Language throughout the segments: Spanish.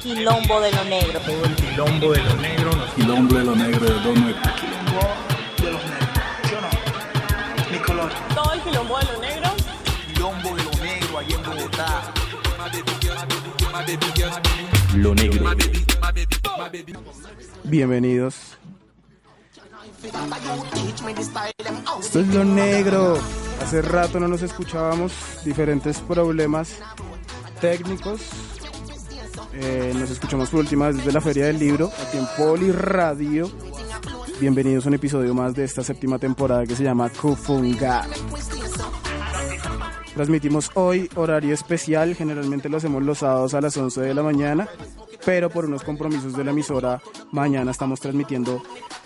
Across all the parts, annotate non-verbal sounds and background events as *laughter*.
quilombo de lo negro. Todo el quilombo de lo negro. Quilombo de lo negro de Don Nuevo. Quilombo de los negros. ¿Sí o no? Mi color. Todo el quilombo de lo negro. Quilombo de lo negro allá en Bogotá. Lo negro. Bienvenidos. Esto es lo negro. Hace rato no nos escuchábamos, diferentes problemas técnicos. Eh, nos escuchamos por última vez desde la Feria del Libro, aquí en Poli Radio. Bienvenidos a un episodio más de esta séptima temporada que se llama Kufunga. Transmitimos hoy horario especial, generalmente lo hacemos los sábados a las 11 de la mañana, pero por unos compromisos de la emisora, mañana estamos transmitiendo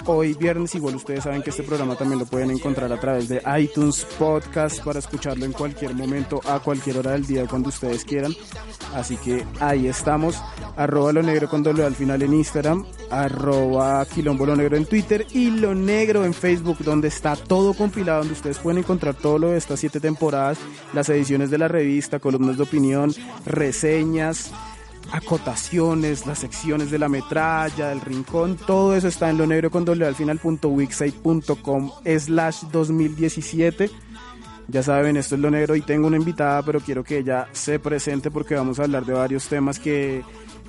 hoy viernes. Igual ustedes saben que este programa también lo pueden encontrar a través de iTunes Podcast para escucharlo en cualquier momento, a cualquier hora del día, cuando ustedes quieran. Así que ahí estamos, arroba lo negro con doble al final en Instagram, arroba quilombo lo negro en Twitter y lo negro en Facebook, donde está todo compilado, donde ustedes pueden encontrar todo lo de estas siete temporadas, las ediciones de la revista, columnas de opinión, reseñas, acotaciones, las secciones de la metralla, del rincón, todo eso está en lo negro con doble al final punto slash 2017. Ya saben, esto es lo negro y tengo una invitada, pero quiero que ella se presente porque vamos a hablar de varios temas que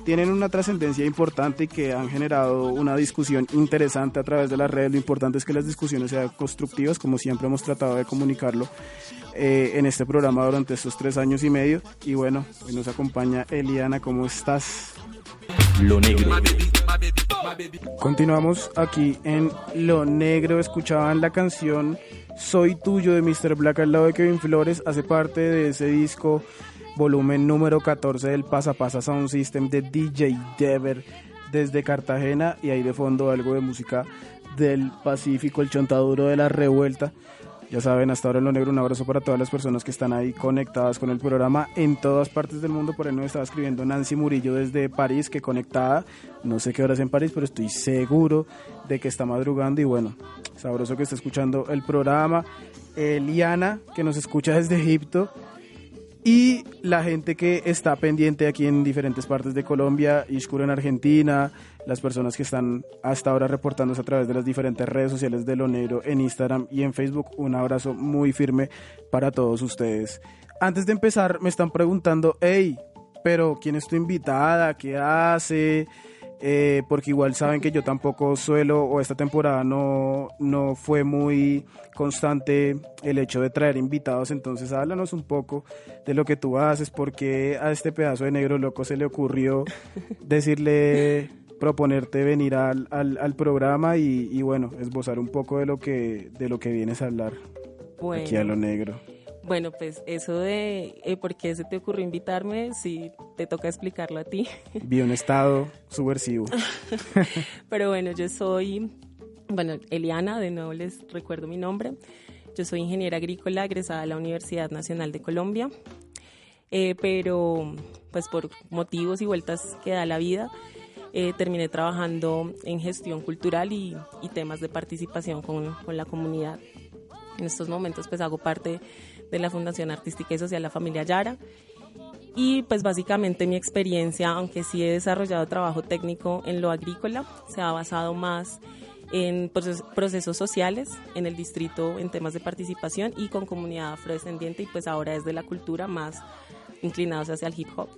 tienen una trascendencia importante y que han generado una discusión interesante a través de las redes. Lo importante es que las discusiones sean constructivas, como siempre hemos tratado de comunicarlo eh, en este programa durante estos tres años y medio. Y bueno, hoy nos acompaña Eliana, ¿cómo estás? Lo negro. Continuamos aquí en Lo Negro. Escuchaban la canción Soy Tuyo de Mr. Black al lado de Kevin Flores. Hace parte de ese disco, volumen número 14 del Pasa Pasa Sound System de DJ Dever desde Cartagena. Y ahí de fondo algo de música del Pacífico, el chontaduro de la revuelta. Ya saben, hasta ahora en lo negro, un abrazo para todas las personas que están ahí conectadas con el programa en todas partes del mundo. Por ahí nos estaba escribiendo Nancy Murillo desde París, que conectada, no sé qué horas en París, pero estoy seguro de que está madrugando. Y bueno, sabroso que está escuchando el programa. Eliana, que nos escucha desde Egipto. Y la gente que está pendiente aquí en diferentes partes de Colombia, Ishkuro en Argentina, las personas que están hasta ahora reportándose a través de las diferentes redes sociales de Lo Negro en Instagram y en Facebook. Un abrazo muy firme para todos ustedes. Antes de empezar, me están preguntando, hey, pero ¿quién es tu invitada? ¿Qué hace? Eh, porque igual saben que yo tampoco suelo, o esta temporada no, no fue muy constante el hecho de traer invitados, entonces háblanos un poco de lo que tú haces, porque a este pedazo de negro loco se le ocurrió *laughs* decirle proponerte venir al, al, al programa y, y, bueno, esbozar un poco de lo que, de lo que vienes a hablar bueno, aquí a lo negro. Bueno, pues eso de eh, por qué se te ocurrió invitarme, si te toca explicarlo a ti. *laughs* Vi un estado subversivo. *laughs* Pero bueno, yo soy, bueno, Eliana, de nuevo les recuerdo mi nombre. Yo soy ingeniera agrícola egresada de la Universidad Nacional de Colombia. Eh, pero pues por motivos y vueltas que da la vida, eh, terminé trabajando en gestión cultural y, y temas de participación con, con, la comunidad. En estos momentos pues hago parte de la Fundación Artística y Social La Familia Yara y pues básicamente mi experiencia, aunque sí he desarrollado trabajo técnico en lo agrícola, se ha basado más en procesos sociales en el distrito en temas de participación y con comunidad afrodescendiente y pues ahora es de la cultura más inclinados hacia el hip hop.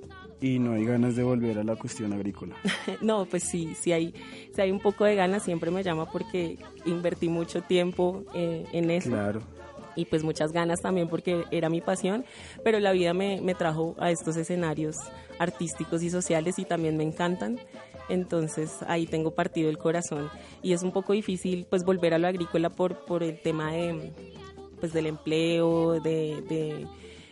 Y no hay ganas de volver a la cuestión agrícola. *laughs* no, pues sí, sí hay, si hay un poco de ganas, siempre me llama porque invertí mucho tiempo eh, en eso. Claro. Y pues muchas ganas también porque era mi pasión, pero la vida me, me trajo a estos escenarios artísticos y sociales y también me encantan. Entonces ahí tengo partido el corazón y es un poco difícil pues volver a lo agrícola por, por el tema de, pues, del empleo, de, de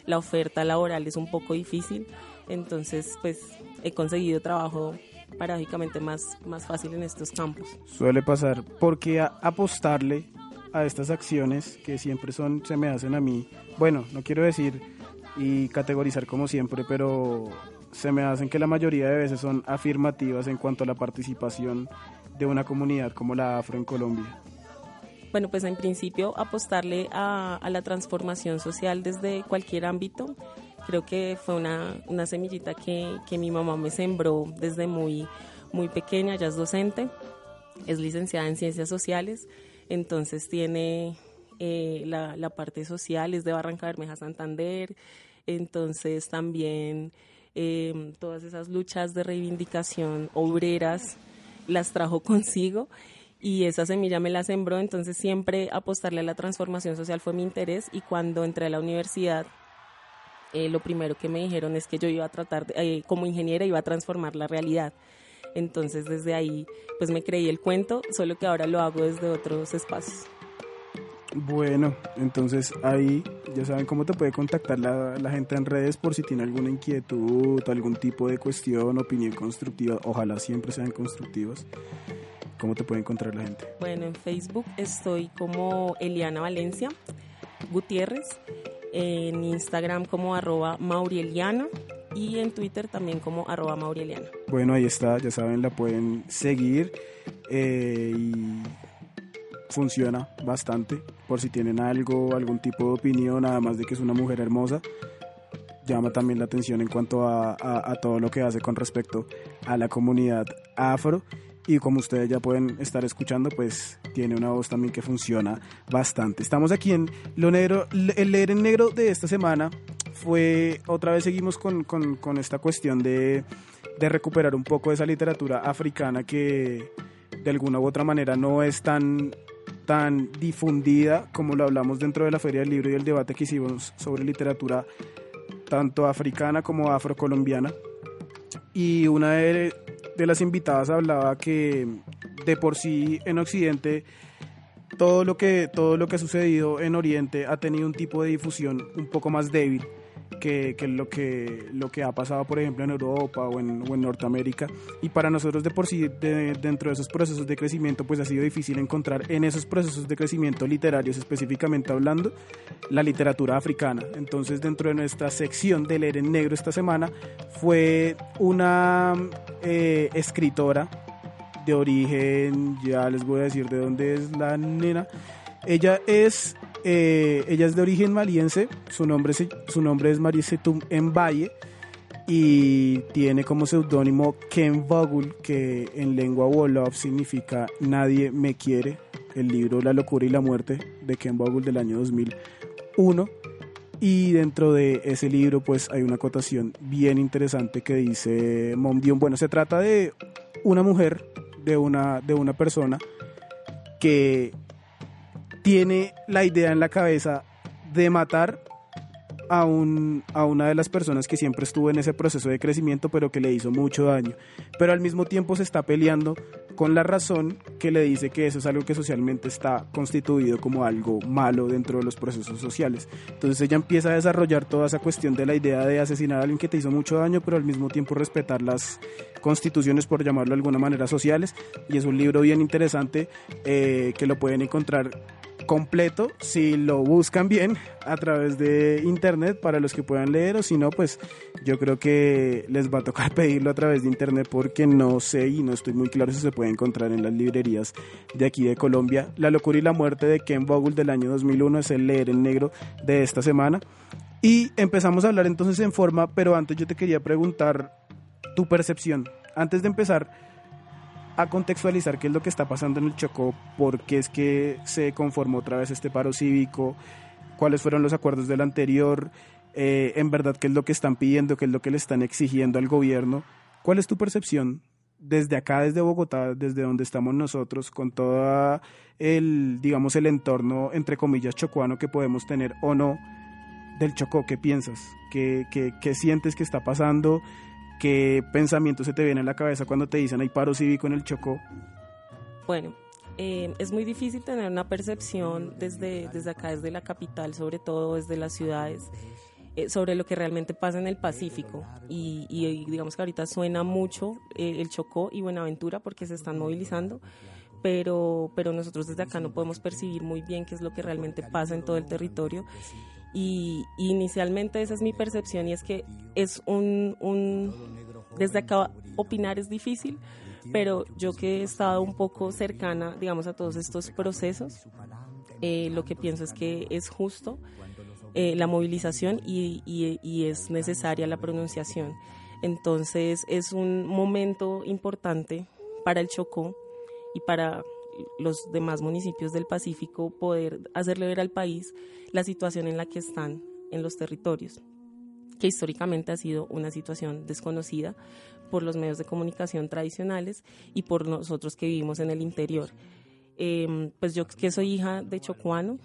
la oferta laboral es un poco difícil, entonces pues he conseguido trabajo paradójicamente más, más fácil en estos campos. Suele pasar, porque apostarle a estas acciones que siempre son, se me hacen a mí, bueno, no quiero decir y categorizar como siempre, pero se me hacen que la mayoría de veces son afirmativas en cuanto a la participación de una comunidad como la afro en Colombia. Bueno, pues en principio apostarle a, a la transformación social desde cualquier ámbito creo que fue una, una semillita que, que mi mamá me sembró desde muy, muy pequeña, ya es docente, es licenciada en ciencias sociales, entonces tiene eh, la, la, parte social, es de Barranca Bermeja Santander, entonces también eh, todas esas luchas de reivindicación obreras las trajo consigo y esa semilla me la sembró, entonces siempre apostarle a la transformación social fue mi interés y cuando entré a la universidad eh, lo primero que me dijeron es que yo iba a tratar, de, eh, como ingeniera, iba a transformar la realidad. Entonces desde ahí pues me creí el cuento, solo que ahora lo hago desde otros espacios. Bueno, entonces ahí ya saben cómo te puede contactar la, la, gente en redes por si tiene alguna inquietud, algún tipo de cuestión, opinión constructiva. Ojalá siempre sean constructivas. ¿Cómo te puede encontrar la gente? Bueno, en Facebook estoy como Eliana Valencia Gutiérrez, en Instagram como arroba Maurieliana y en Twitter también como arroba Maurieliana. Bueno, ahí está, ya saben, la pueden seguir eh, y funciona bastante por si tienen algo, algún tipo de opinión, además de que es una mujer hermosa. Llama también la atención en cuanto a, a todo lo que hace con respecto a la comunidad afro y como ustedes ya pueden estar escuchando, pues tiene una voz también que funciona bastante. Estamos aquí en Lo Negro, el leer en negro de esta semana fue, otra vez seguimos con, con, esta cuestión de, de, recuperar un poco esa literatura africana que de alguna u otra manera no es tan tan difundida como lo hablamos dentro de la Feria del Libro y el debate que hicimos sobre literatura tanto africana como afrocolombiana. Y una de, de las invitadas hablaba que de por sí en Occidente todo lo que todo lo que ha sucedido en Oriente ha tenido un tipo de difusión un poco más débil que, que, lo que lo que ha pasado por ejemplo en Europa o en, o en Norteamérica. Y para nosotros de por sí de, dentro de esos procesos de crecimiento pues ha sido difícil encontrar en esos procesos de crecimiento literarios específicamente hablando la literatura africana. Entonces dentro de nuestra sección de leer en negro esta semana fue una eh, escritora de origen ya les voy a decir de dónde es la nena. Ella es eh, ella es de origen maliense, su nombre, su nombre es Marisetum Mbaye y tiene como seudónimo Ken Vogel, que en lengua Wolof significa Nadie me quiere, el libro La locura y la muerte de Ken Vogel del año 2001. Y dentro de ese libro pues hay una acotación bien interesante que dice Mom Dion, bueno, se trata de una mujer, de una, de una persona que tiene la idea en la cabeza de matar a, un, a una de las personas que siempre estuvo en ese proceso de crecimiento, pero que le hizo mucho daño. Pero al mismo tiempo se está peleando con la razón que le dice que eso es algo que socialmente está constituido como algo malo dentro de los procesos sociales. Entonces ella empieza a desarrollar toda esa cuestión de la idea de asesinar a alguien que te hizo mucho daño, pero al mismo tiempo respetar las constituciones, por llamarlo de alguna manera, sociales. Y es un libro bien interesante eh, que lo pueden encontrar completo si lo buscan bien a través de internet para los que puedan leer o si no pues yo creo que les va a tocar *laughs* pedirlo a través de internet porque no sé y no estoy muy claro si se puede encontrar en las librerías de aquí de Colombia. La locura y la muerte de Ken Vogel del año 2001 es el leer en negro de esta semana y empezamos a hablar entonces en forma pero antes yo te quería preguntar tu percepción antes de empezar a contextualizar qué es lo que está pasando en el Chocó, por qué es que se conformó otra vez este paro cívico, cuáles fueron los acuerdos del anterior, eh, en verdad qué es lo que están pidiendo, qué es lo que le están exigiendo al gobierno. ¿Cuál es tu percepción desde acá, desde Bogotá, desde donde estamos nosotros, con todo el, digamos, el entorno, entre comillas, chocuano que podemos tener o no del Chocó? ¿Qué piensas? ¿Qué, qué, qué sientes que está pasando? ¿Qué pensamiento se te viene a la cabeza cuando te dicen hay paro cívico en el Chocó? Bueno, eh, es muy difícil tener una percepción desde, desde acá, desde la capital, sobre todo desde las ciudades, eh, sobre lo que realmente pasa en el Pacífico. Y, y digamos que ahorita suena mucho eh, el Chocó y Buenaventura porque se están movilizando, pero, pero nosotros desde acá no podemos percibir muy bien qué es lo que realmente pasa en todo el territorio. Y, inicialmente esa es mi percepción y es que es un, un, desde acá opinar es difícil, pero yo que he estado un poco cercana, digamos, a todos estos procesos, eh, lo que pienso es que es justo eh, la movilización y, y- y es necesaria la pronunciación. Entonces es un momento importante para el Chocó y para los demás municipios del Pacífico poder hacerle ver al país la situación en la que están en los territorios, que históricamente ha sido una situación desconocida por los medios de comunicación tradicionales y por nosotros que vivimos en el interior. Eh, pues yo que soy hija de chocuano,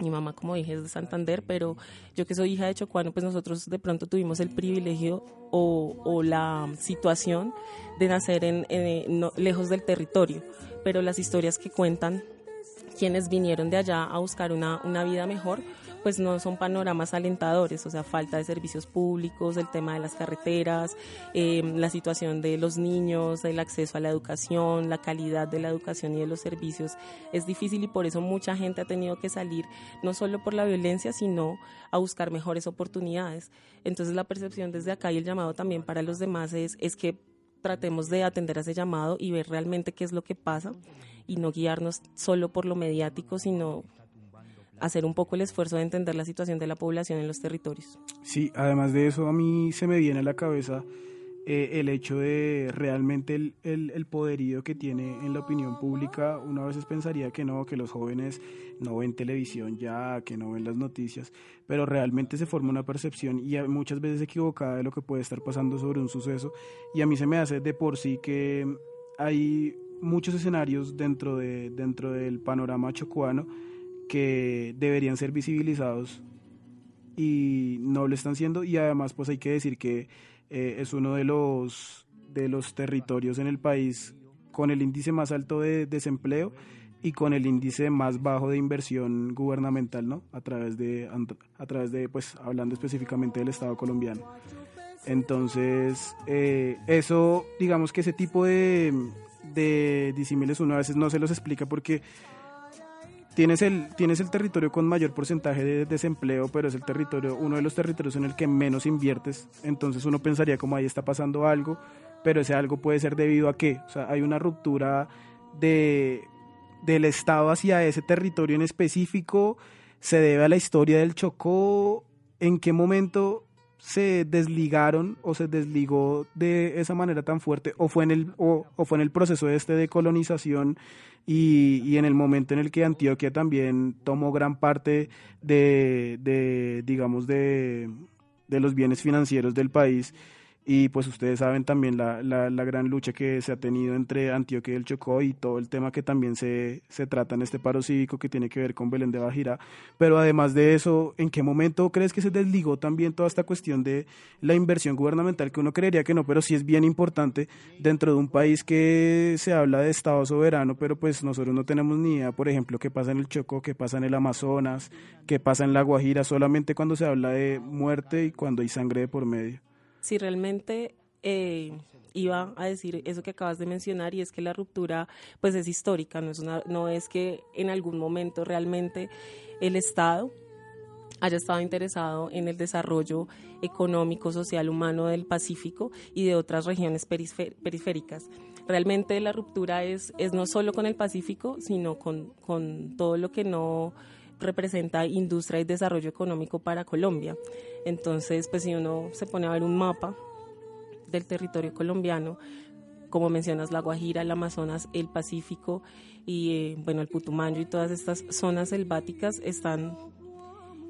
mi mamá, como dije, es de Santander, pero yo que soy hija de chocuano, pues nosotros de pronto tuvimos el privilegio o, o la situación de nacer en, en- no- lejos del territorio, pero las historias que cuentan quienes vinieron de allá a buscar una, una vida mejor, pues no son panoramas alentadores, o sea, falta de servicios públicos, el tema de las carreteras, eh, la situación de los niños, el acceso a la educación, la calidad de la educación y de los servicios es difícil y por eso mucha gente ha tenido que salir no solo por la violencia, sino a buscar mejores oportunidades. Entonces la percepción desde acá y el llamado también para los demás es, es que tratemos de atender a ese llamado y ver realmente qué es lo que pasa y no guiarnos solo por lo mediático, sino hacer un poco el esfuerzo de entender la situación de la población en los territorios. Sí, además de eso a mí se me viene a la cabeza eh, el hecho de realmente el, el, el poderío que tiene en la opinión pública. Uno a veces pensaría que no, que los jóvenes no ven televisión ya, que no ven las noticias, pero realmente se forma una percepción y muchas veces equivocada de lo que puede estar pasando sobre un suceso. Y a mí se me hace de por sí que hay muchos escenarios dentro, de, dentro del panorama chocuano que deberían ser visibilizados y no lo están siendo y además pues hay que decir que eh, es uno de los de los territorios en el país con el índice más alto de desempleo y con el índice más bajo de inversión gubernamental, ¿no? A través de a través de pues hablando específicamente del Estado colombiano. Entonces, eh, eso, digamos que ese tipo de, de disímiles uno a veces no se los explica porque tienes el, tienes el territorio con mayor porcentaje de desempleo, pero es el territorio, uno de los territorios en el que menos inviertes. Entonces uno pensaría como ahí está pasando algo, pero ese algo puede ser debido a qué. O sea, hay una ruptura de, del Estado hacia ese territorio en específico. Se debe a la historia del Chocó. ¿En qué momento se desligaron o se desligó de esa manera tan fuerte o fue en el o fue en el proceso este de colonización y, y en el momento en el que Antioquia también tomó gran parte de, de digamos de, de los bienes financieros del país y pues ustedes saben también la, la, la gran lucha que se ha tenido entre Antioquia y el Chocó y todo el tema que también se, se trata en este paro cívico que tiene que ver con Belén de Bajira. Pero además de eso, ¿en qué momento crees que se desligó también toda esta cuestión de la inversión gubernamental? Que uno creería que no, pero sí es bien importante dentro de un país que se habla de Estado soberano, pero pues nosotros no tenemos ni idea, por ejemplo, qué pasa en el Chocó, qué pasa en el Amazonas, qué pasa en la Guajira, solamente cuando se habla de muerte y cuando hay sangre de por medio. Si realmente eh, iba a decir eso que acabas de mencionar y es que la ruptura pues es histórica, no es, una, no es que en algún momento realmente el Estado haya estado interesado en el desarrollo económico, social, humano del Pacífico y de otras regiones periféricas. Realmente la ruptura es, es no solo con el Pacífico, sino con, con todo lo que no representa industria y desarrollo económico para Colombia. Entonces, pues si uno se pone a ver un mapa del territorio colombiano, como mencionas, la Guajira, el Amazonas, el Pacífico y eh, bueno, el Putumayo y todas estas zonas selváticas están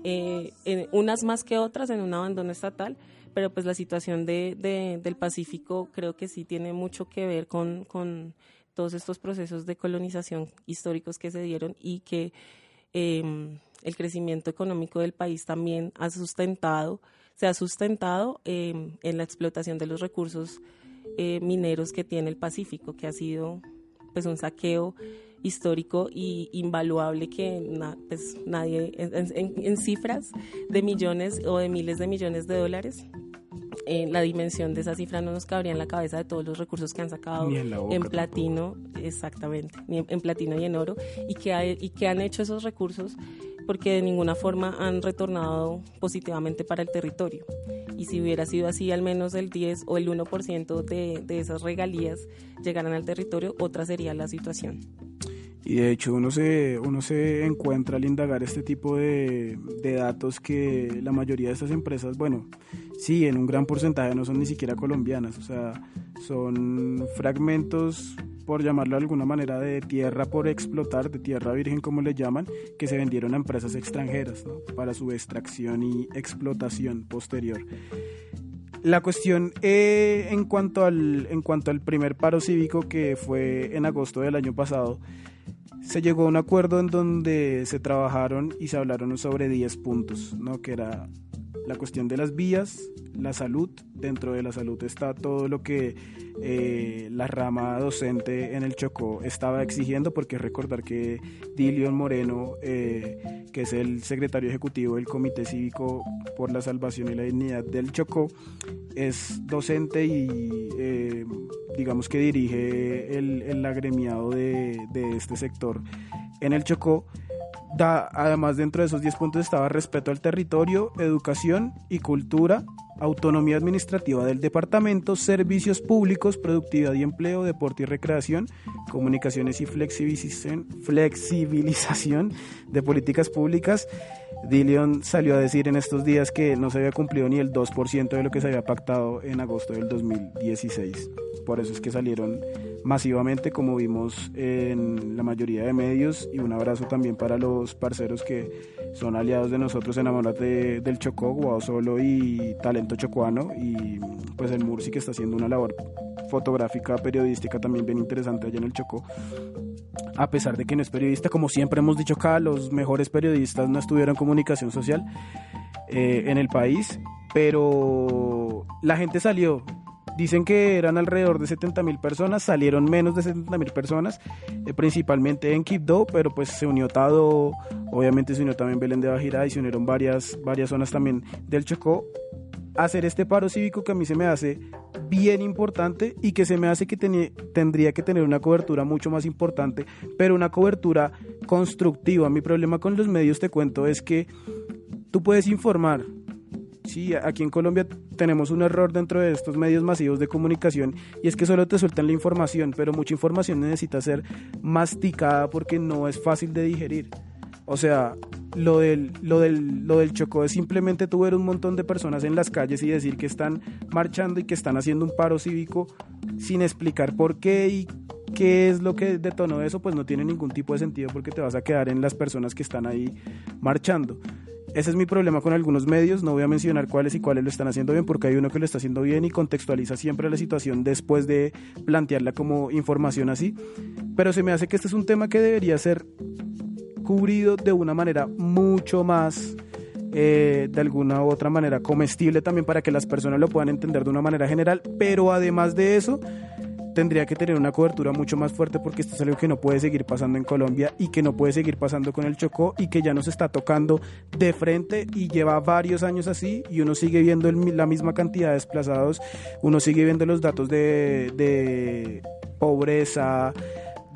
eh, unas más que otras en un abandono estatal, pero pues la situación de, de- del Pacífico creo que sí tiene mucho que ver con, con todos estos procesos de colonización históricos que se dieron y que eh, el crecimiento económico del país también ha sustentado, se ha sustentado eh, en la explotación de los recursos eh, mineros que tiene el Pacífico, que ha sido pues un saqueo histórico y invaluable que pues, nadie en cifras de millones o de miles de millones de dólares eh, la dimensión de esa cifra no nos cabría en la cabeza de todos los recursos que han sacado en boca platino, exactamente, ni en, en platino y en oro, y que, hay- y que han hecho esos recursos porque de ninguna forma han retornado positivamente para el territorio. Y si hubiera sido así, al menos el 10 o el 1% de, de esas regalías llegaran al territorio, otra sería la situación. Y de hecho uno se, uno se encuentra al indagar este tipo de, de datos que la mayoría de estas empresas, bueno, sí, en un gran porcentaje no son ni siquiera colombianas, o sea, son fragmentos, por llamarlo de alguna manera, de tierra por explotar, de tierra virgen como le llaman, que se vendieron a empresas extranjeras ¿no? para su extracción y explotación posterior. La cuestión eh, en, cuanto al, en cuanto al primer paro cívico que fue en agosto del año pasado, se llegó a un acuerdo en donde se trabajaron y se hablaron sobre 10 puntos, ¿no? que era la cuestión de las vías, la salud, dentro de la salud está todo lo que eh, la rama docente en el Chocó estaba exigiendo, porque recordar que Dilion Moreno, eh, que es el secretario ejecutivo del Comité Cívico por la Salvación y la Dignidad del Chocó, es docente y eh, digamos que dirige el, el agremiado de, de este sector en el Chocó da, además dentro de esos 10 puntos estaba respeto al territorio, educación y cultura, autonomía administrativa del departamento, servicios públicos, productividad y empleo, deporte y recreación, comunicaciones y flexibilización, de políticas públicas. Dilion salió a decir en estos días que no se había cumplido ni el 2% de lo que se había pactado en agosto del 2016. Por eso es que salieron masivamente, como vimos en la mayoría de medios. Y un abrazo también para los parceros que son aliados de nosotros en Amorate del Chocó, Guau Solo y Talento Chocuano. Y pues el Murci que está haciendo una labor fotográfica, periodística también bien interesante allá en el Chocó. A pesar de que no es periodista, como siempre hemos dicho acá, los mejores periodistas no estuvieron comunicación social eh, en el país, pero la gente salió, Dicen que eran alrededor de 70 mil personas, salieron menos de 70 mil personas, eh, principalmente en Quibdó, pero pues se unió Tado, obviamente se unió también Belén de Bajirá y se unieron varias, varias zonas también del Chocó hacer este paro cívico que a mí se me hace bien importante y que se me hace que tendría que tener una cobertura mucho más importante, pero una cobertura constructiva. Mi problema con los medios, te cuento, es que tú puedes informar, Sí, aquí en Colombia tenemos un error dentro de estos medios masivos de comunicación y es que solo te sueltan la información, pero mucha información necesita ser masticada porque no es fácil de digerir. O sea, lo del, lo del, lo del Chocó es simplemente tú ver un montón de personas en las calles y decir que están marchando y que están haciendo un paro cívico sin explicar por qué y qué es lo que detonó eso, pues no tiene ningún tipo de sentido porque te vas a quedar en las personas que están ahí marchando. Ese es mi problema con algunos medios, no voy a mencionar cuáles y cuáles lo están haciendo bien, porque hay uno que lo está haciendo bien y contextualiza siempre la situación después de plantearla como información así. Pero se me hace que este es un tema que debería ser cubrido de una manera mucho más, eh, de alguna otra manera, comestible también para que las personas lo puedan entender de una manera general, pero además de eso, tendría que tener una cobertura mucho más fuerte porque esto es algo que no puede seguir pasando en Colombia y que no puede seguir pasando con el Chocó y que ya nos está tocando de frente y lleva varios años así y uno sigue viendo la misma cantidad de desplazados, uno sigue viendo los datos de, de pobreza,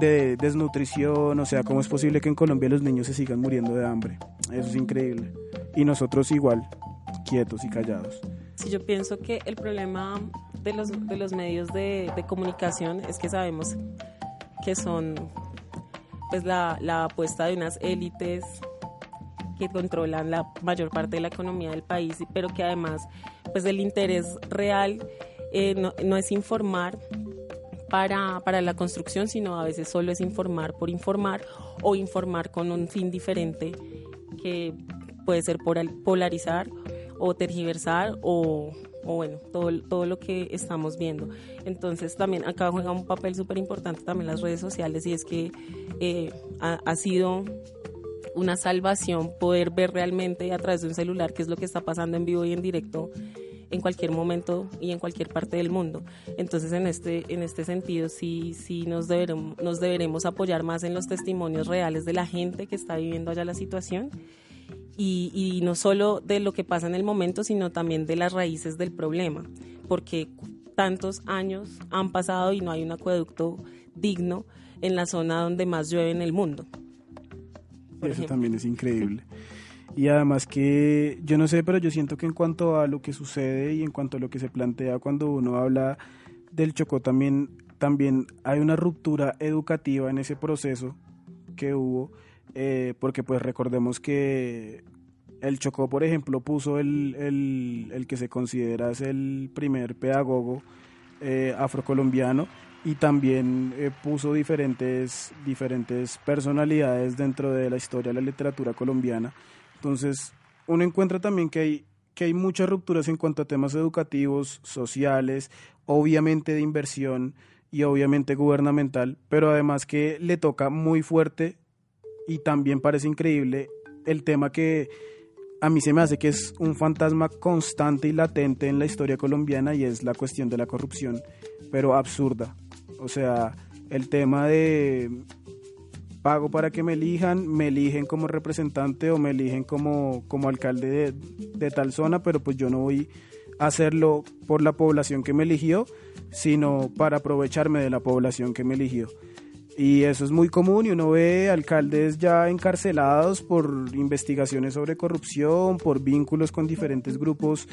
de desnutrición, o sea, ¿cómo es posible que en Colombia los niños se sigan muriendo de hambre? Eso es increíble. Y nosotros igual, quietos y callados. Sí, yo pienso que el problema de los, de los medios de, de comunicación es que sabemos que son pues la, la apuesta de unas élites que controlan la mayor parte de la economía del país, pero que además pues el interés real eh, no, no, es informar para, para la construcción, sino a veces solo es informar por informar o informar con un fin diferente que puede ser polarizar o tergiversar o, o bueno, todo, todo lo que estamos viendo. Entonces también acá juega un papel súper importante también las redes sociales y es que eh, ha, ha, sido una salvación poder ver realmente a través de un celular qué es lo que está pasando en vivo y en directo en cualquier momento y en cualquier parte del mundo. Entonces, en este, en este sentido, sí, sí nos, deberemos, nos deberemos apoyar más en los testimonios reales de la gente que está viviendo allá la situación y, y, no solo de lo que pasa en el momento, sino también de las raíces del problema, porque tantos años han pasado y no hay un acueducto digno en la zona donde más llueve en el mundo. Eso ejemplo. también es increíble. Y además que yo no sé, pero yo siento que en cuanto a lo que sucede y en cuanto a lo que se plantea cuando uno habla del Chocó también también hay una ruptura educativa en ese proceso que hubo, eh, porque pues recordemos que el Chocó, por ejemplo, puso el, el, el que se considera es el primer pedagogo eh, afrocolombiano y también eh, puso diferentes, diferentes personalidades dentro de la historia de la literatura colombiana. Entonces, uno encuentra también que hay, que hay muchas rupturas en cuanto a temas educativos, sociales, obviamente de inversión y obviamente gubernamental, pero además que le toca muy fuerte y también parece increíble el tema que a mí se me hace que es un fantasma constante y latente en la historia colombiana y es la cuestión de la corrupción, pero absurda. O sea, el tema de pago para que me elijan, me eligen como representante o me eligen como, como alcalde de, de tal zona, pero pues yo no voy a hacerlo por la población que me eligió, sino para aprovecharme de la población que me eligió. Y eso es muy común y uno ve alcaldes ya encarcelados por investigaciones sobre corrupción, por vínculos con diferentes grupos,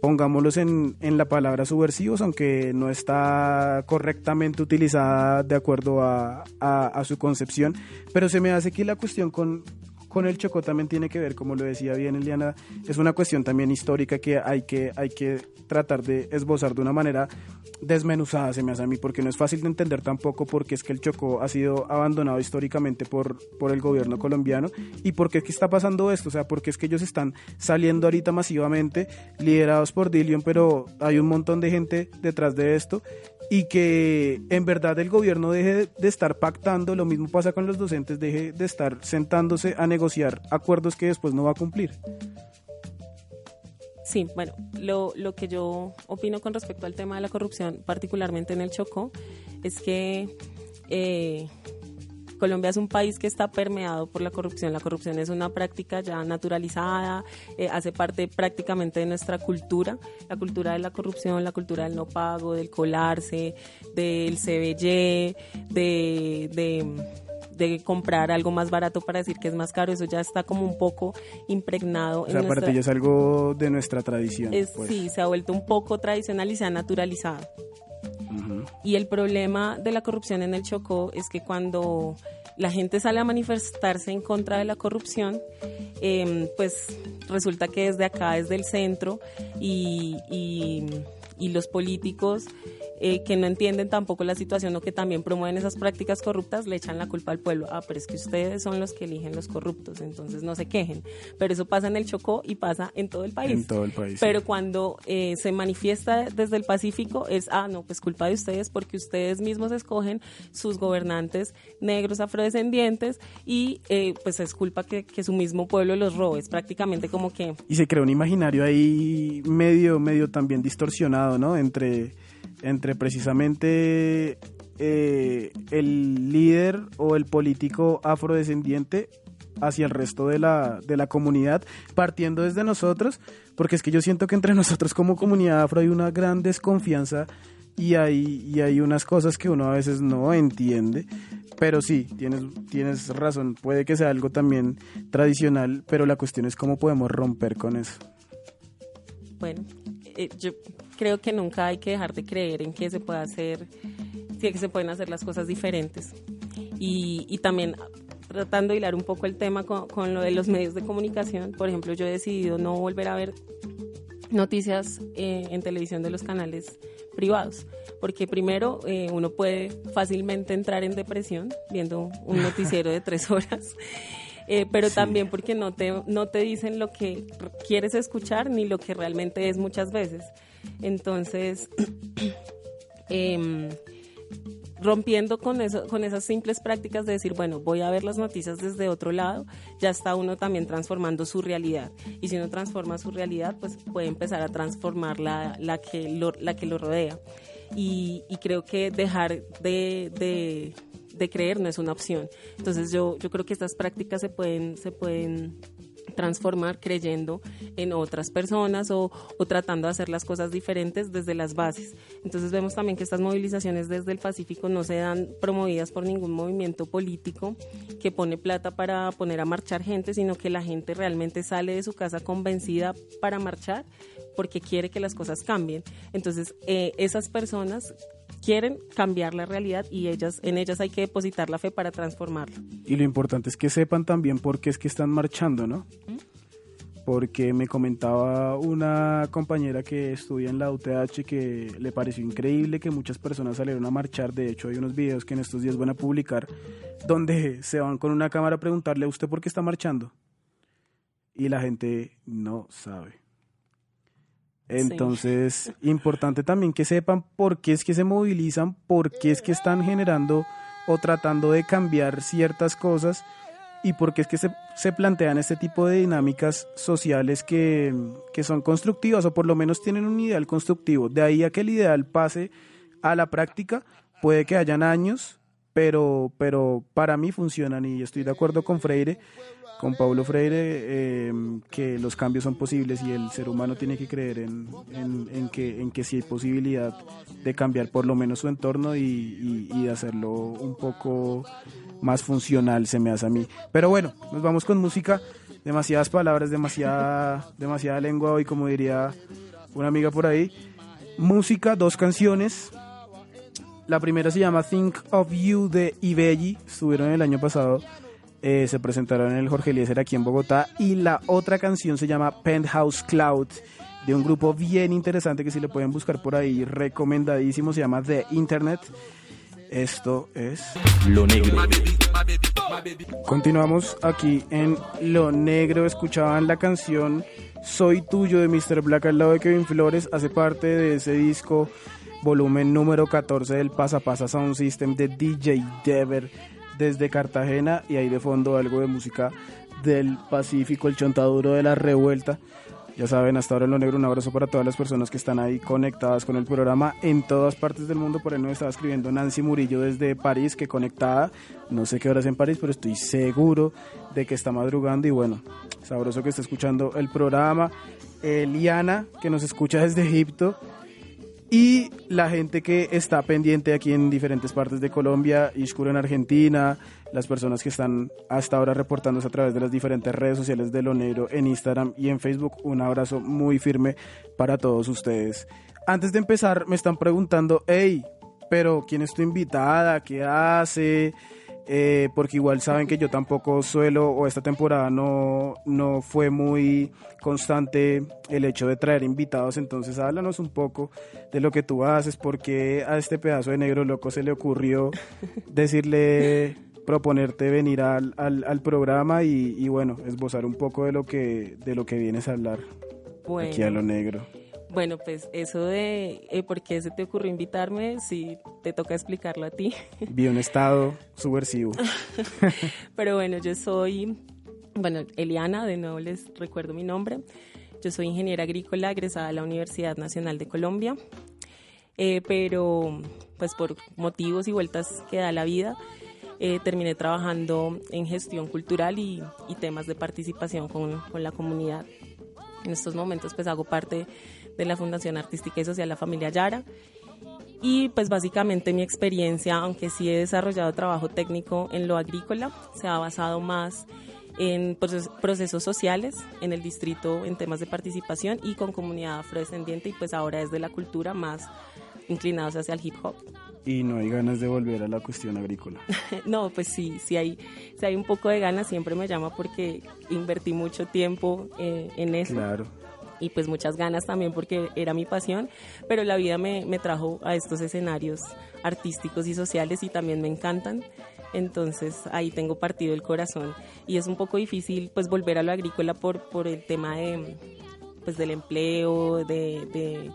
pongámoslos en, en la palabra subversivos, aunque no está correctamente utilizada de acuerdo a, a, su concepción. Pero se me hace que la cuestión con, con el Chocó también tiene que ver, como lo decía bien Eliana, es una cuestión también histórica que hay que, hay que tratar de esbozar de una manera desmenuzada, se me hace a mí, porque no es fácil de entender tampoco porque es que el Chocó ha sido abandonado históricamente por, por el gobierno colombiano y por qué es que está pasando esto, o sea, porque es que ellos están saliendo ahorita masivamente, liderados por Dillion, pero hay un montón de gente detrás de esto y que en verdad el gobierno deje de estar pactando, lo mismo pasa con los docentes, deje de estar sentándose a negociar acuerdos que después no va a cumplir. Sí, bueno, lo, lo que yo opino con respecto al tema de la corrupción, particularmente en el Chocó, es que eh, Colombia es un país que está permeado por la corrupción. La corrupción es una práctica ya naturalizada, eh, hace parte prácticamente de nuestra cultura, la cultura de la corrupción, la cultura del no pago, del colarse, del CBY, de, de de comprar algo más barato para decir que es más caro, eso ya está como un poco impregnado. O sea, aparte ya es algo de nuestra tradición. Es, pues. Sí, se ha vuelto un poco tradicional y se ha naturalizado. Y el problema de la corrupción en el Chocó es que cuando la gente sale a manifestarse en contra de la corrupción, eh, pues resulta que desde acá, desde el centro, y los políticos eh, que no entienden tampoco la situación o que también promueven esas prácticas corruptas, le echan la culpa al pueblo. Ah, pero es que ustedes son los que eligen los corruptos, entonces no se quejen. Pero eso pasa en el Chocó y pasa en todo el país. En todo el país. Pero sí. cuando eh, se manifiesta desde el Pacífico es, ah, no, pues culpa de ustedes porque ustedes mismos escogen sus gobernantes negros afrodescendientes y eh, pues es culpa que, que su mismo pueblo los robe. Es prácticamente como que... Y se crea un imaginario ahí medio, medio también distorsionado, ¿no? Entre, entre precisamente eh, el líder o el político afrodescendiente hacia el resto de la, de la comunidad, partiendo desde nosotros, porque es que yo siento que entre *laughs* nosotros como comunidad afro hay una gran desconfianza y hay, y hay unas cosas que uno a veces no entiende. Pero sí, tienes, tienes razón, puede que sea algo también tradicional, pero la cuestión es cómo podemos romper con eso. Bueno, eh, yo creo que nunca hay que dejar de creer en que se puede hacer, que se pueden hacer las cosas diferentes. Y, y también tratando de hilar un poco el tema con, con, lo de los medios de comunicación, por ejemplo, yo he decidido no volver a ver noticias eh, en televisión de los canales privados, porque primero eh, uno puede fácilmente entrar en depresión viendo un *laughs* noticiero de tres horas. Eh, pero sí. también porque no te, no te dicen lo que quieres escuchar ni lo que realmente es muchas veces. Entonces, eh, *clears throat* rompiendo con, eso, con esas simples prácticas de decir, bueno, voy a ver las noticias desde otro lado, ya está uno también transformando su realidad. Y si uno transforma su realidad, pues puede empezar a transformar la, la, que, lo, la que lo rodea. Y, y creo que dejar de, de, de, creer no es una opción. Entonces yo, yo creo que estas prácticas se pueden, se pueden transformar creyendo en otras personas o, tratando de hacer las cosas diferentes desde las bases. Entonces vemos también que estas movilizaciones desde el Pacífico no se dan promovidas por ningún movimiento político que pone plata para poner a marchar gente, sino que la gente realmente sale de su casa convencida para marchar porque quiere que las cosas cambien. Entonces, eh, esas personas quieren cambiar la realidad y ellas en ellas hay que depositar la fe para transformarla. Y lo importante es que sepan también por qué es que están marchando, ¿no? Porque me comentaba una compañera que estudia en la UTH que le pareció increíble que muchas personas salieron a marchar. De hecho, hay unos videos que en estos días van a publicar donde se van con una cámara a preguntarle a usted por qué está marchando. Y la gente no sabe. Entonces, importante también que sepan por qué es que se movilizan, por qué es que están generando o tratando de cambiar ciertas cosas y por qué es que se, se plantean este tipo de dinámicas sociales que, que son constructivas o por lo menos tienen un ideal constructivo. De ahí a que el ideal pase a la práctica, puede que hayan años, pero, pero para mí funcionan y estoy de acuerdo con Freire con Paulo Freire eh, que los cambios son posibles y el ser humano tiene que creer en, en, que, en que sí hay posibilidad de cambiar por lo menos su entorno y, y, de hacerlo un poco más funcional, se me hace a mí. Pero bueno, nos vamos con música, demasiadas palabras, demasiada, *laughs* demasiada lengua hoy, como diría una amiga por ahí. Música, dos canciones. La primera se llama Think of You de Ibelli, estuvieron el año pasado eh, se presentaron en el Jorge Eliezer aquí en Bogotá y la otra canción se llama Penthouse Cloud de un grupo bien interesante que si le pueden buscar por ahí, recomendadísimo, se llama The Internet. Esto es Lo Negro. Continuamos aquí en Lo Negro. Escuchaban la canción Soy Tuyo de Mr. Black al lado de Kevin Flores. Hace parte de ese disco, volumen número 14 del Pasa Pasa Sound System de DJ Dever desde Cartagena y ahí de fondo algo de música del Pacífico, el chontaduro de la revuelta. Ya saben, hasta ahora en lo negro, un abrazo para todas las personas que están ahí conectadas con el programa en todas partes del mundo. Por ahí nos estaba escribiendo Nancy Murillo desde París, que conectada, no sé qué horas en París, pero estoy seguro de que está madrugando. Y bueno, sabroso que está escuchando el programa. Eliana, que nos escucha desde Egipto y la gente que está pendiente aquí en diferentes partes de Colombia, Ishkur en Argentina, las personas que están hasta ahora reportándose a través de las diferentes redes sociales de Lo Negro en Instagram y en Facebook. Un abrazo muy firme para todos ustedes. Antes de empezar, me están preguntando, hey, pero ¿quién es tu invitada? ¿Qué hace? Eh, porque igual saben que yo tampoco suelo, o esta temporada no, no fue muy constante el hecho de traer invitados, entonces háblanos un poco de lo que tú haces, porque a este pedazo de negro loco se le ocurrió *laughs* decirle, proponerte venir al, al, programa y, y, bueno, esbozar un poco de lo que, de lo que vienes a hablar aquí a lo negro. Bueno, pues eso de eh, por qué se te ocurrió invitarme, si te toca explicarlo a ti. *laughs* Vi un estado subversivo. *laughs* Pero bueno, yo soy, bueno, Eliana, de nuevo les recuerdo mi nombre. Yo soy ingeniera agrícola egresada de la Universidad Nacional de Colombia, eh, pero pues por motivos y vueltas que da la vida, eh, terminé trabajando en gestión cultural y, y temas de participación con, con la comunidad. En estos momentos pues hago parte de la Fundación Artística y Social La Familia Yara. Y pues básicamente mi experiencia, aunque sí he desarrollado trabajo técnico en lo agrícola, se ha basado más en procesos sociales en el distrito en temas de participación y con comunidad afrodescendiente y pues ahora es de la cultura más inclinados hacia el hip hop. Y no hay ganas de volver a la cuestión agrícola. *laughs* no, pues sí, sí hay, si hay un poco de ganas, siempre me llama porque invertí mucho tiempo eh, en eso. Claro y pues muchas ganas también porque era mi pasión, pero la vida me, me trajo a estos escenarios artísticos y sociales y también me encantan. Entonces ahí tengo partido el corazón y es un poco difícil pues volver a lo agrícola por, por el tema de, pues, del empleo, de, de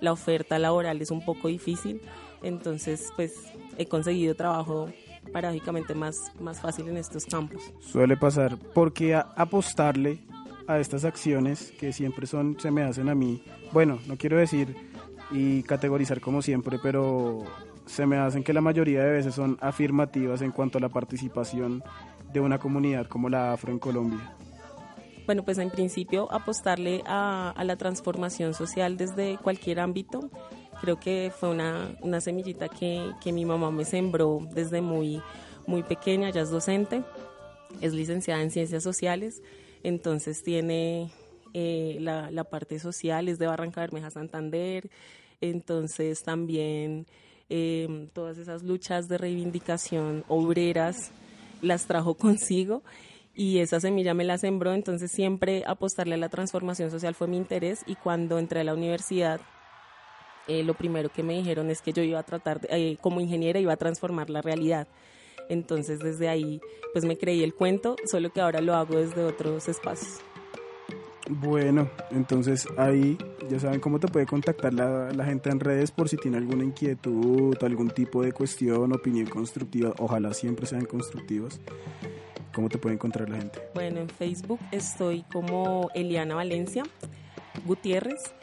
la oferta laboral es un poco difícil. Entonces pues he conseguido trabajo paradójicamente más, más fácil en estos campos. Suele pasar, porque apostarle a estas acciones que siempre son, se me hacen a mí, bueno, no quiero decir y categorizar como siempre, pero se me hacen que la mayoría de veces son afirmativas en cuanto a la participación de una comunidad como la afro en Colombia. Bueno, pues en principio apostarle a, la transformación social desde cualquier ámbito, creo que fue una, una semillita que, que, mi mamá me sembró desde muy, muy pequeña, ya es docente, es licenciada en ciencias sociales entonces tiene eh, la, la parte social es de Barranca Bermeja Santander, entonces también eh, todas esas luchas de reivindicación obreras las trajo consigo y esa semilla me la sembró, entonces siempre apostarle a la transformación social fue mi interés y cuando entré a la universidad eh, lo primero que me dijeron es que yo iba a tratar, de- eh, como ingeniera, iba a transformar la realidad. Entonces desde ahí pues me creí el cuento, solo que ahora lo hago desde otros espacios. Bueno, entonces ahí ya saben cómo te puede contactar la, la gente en redes por si tiene alguna inquietud, algún tipo de cuestión, opinión constructiva. Ojalá siempre sean constructivas. ¿Cómo te puede encontrar la gente? Bueno, en Facebook estoy como Eliana Valencia Gutiérrez,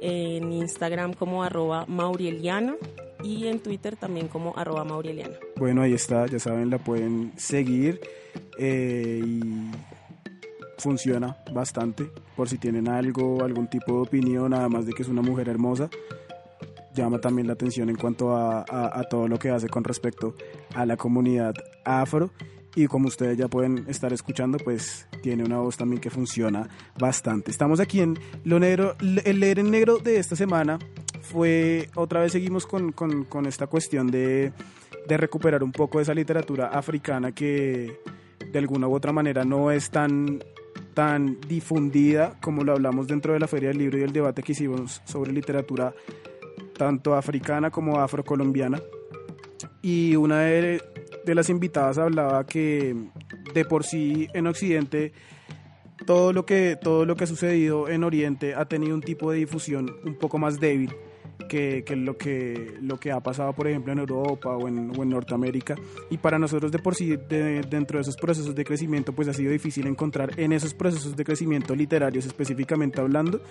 en Instagram como arroba Maurieliana y en Twitter también como arroba Maurieliana. Bueno, ahí está, ya saben, la pueden seguir eh, y funciona bastante. Por si tienen algo, algún tipo de opinión, además de que es una mujer hermosa, llama también la atención en cuanto a- a todo lo que hace con respecto a la comunidad afro. Y como ustedes ya pueden estar escuchando, pues tiene una voz también que funciona bastante. Estamos aquí en Lo Negro. El leer en negro de esta semana fue, otra vez seguimos con, con- con esta cuestión de, de recuperar un poco de esa literatura africana que de alguna u otra manera no es tan tan difundida como lo hablamos dentro de la Feria del Libro y el debate que hicimos sobre literatura tanto africana como afrocolombiana. Y una de, de las invitadas hablaba que de por sí en Occidente todo lo que todo lo que ha sucedido en Oriente ha tenido un tipo de difusión un poco más débil que, que lo que lo que ha pasado por ejemplo en Europa o en, o en Norteamérica y para nosotros de por sí de- dentro de esos procesos de crecimiento pues ha sido difícil encontrar en esos procesos de crecimiento literarios específicamente hablando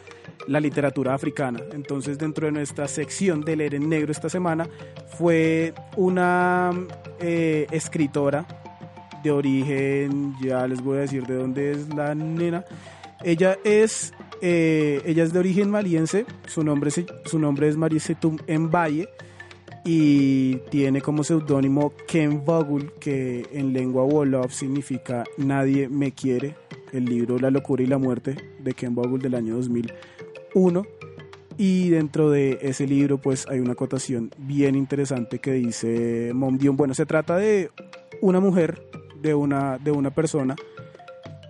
la literatura africana entonces dentro de nuestra sección de leer en negro esta semana fue una eh, escritora de origen, ya les voy a decir de dónde es la nena. Ella es, eh, ella es de origen maliense, su nombre, se- su nombre es Marisetum Mbaye y tiene como seudónimo Ken Vogel, que en lengua Wolof significa Nadie me quiere, el libro La locura y la muerte de Ken Vogel del año 2001. Y dentro de ese libro pues hay una acotación bien interesante que dice Mom Dion. Bueno, se trata de una mujer, de una, de una persona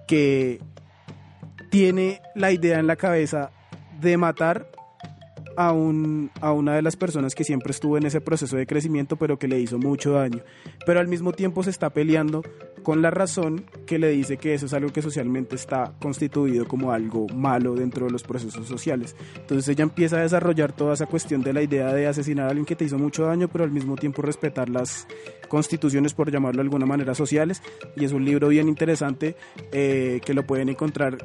que tiene la idea en la cabeza de matar a, un, a una de las personas que siempre estuvo en ese proceso de crecimiento, pero que le hizo mucho daño. Pero al mismo tiempo se está peleando con la razón que le dice que eso es algo que socialmente está constituido como algo malo dentro de los procesos sociales. Entonces ella empieza a desarrollar toda esa cuestión de la idea de asesinar a alguien que te hizo mucho daño, pero al mismo tiempo respetar las constituciones, por llamarlo de alguna manera, sociales. Y es un libro bien interesante eh, que lo pueden encontrar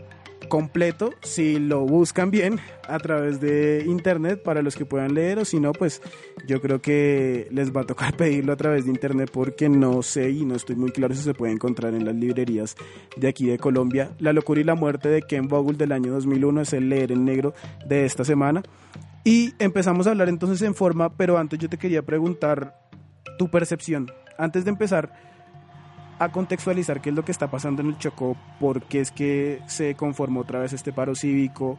completo si lo buscan bien a través de internet para los que puedan leer o si no pues yo creo que les va a tocar *laughs* pedirlo a través de internet porque no sé y no estoy muy claro si se puede encontrar en las librerías de aquí de Colombia. La locura y la muerte de Ken Vogel del año 2001 es el leer en negro de esta semana. Y empezamos a hablar entonces en forma pero antes yo te quería preguntar tu percepción. Antes de empezar a contextualizar qué es lo que está pasando en el Chocó, por qué es que se conformó otra vez este paro cívico,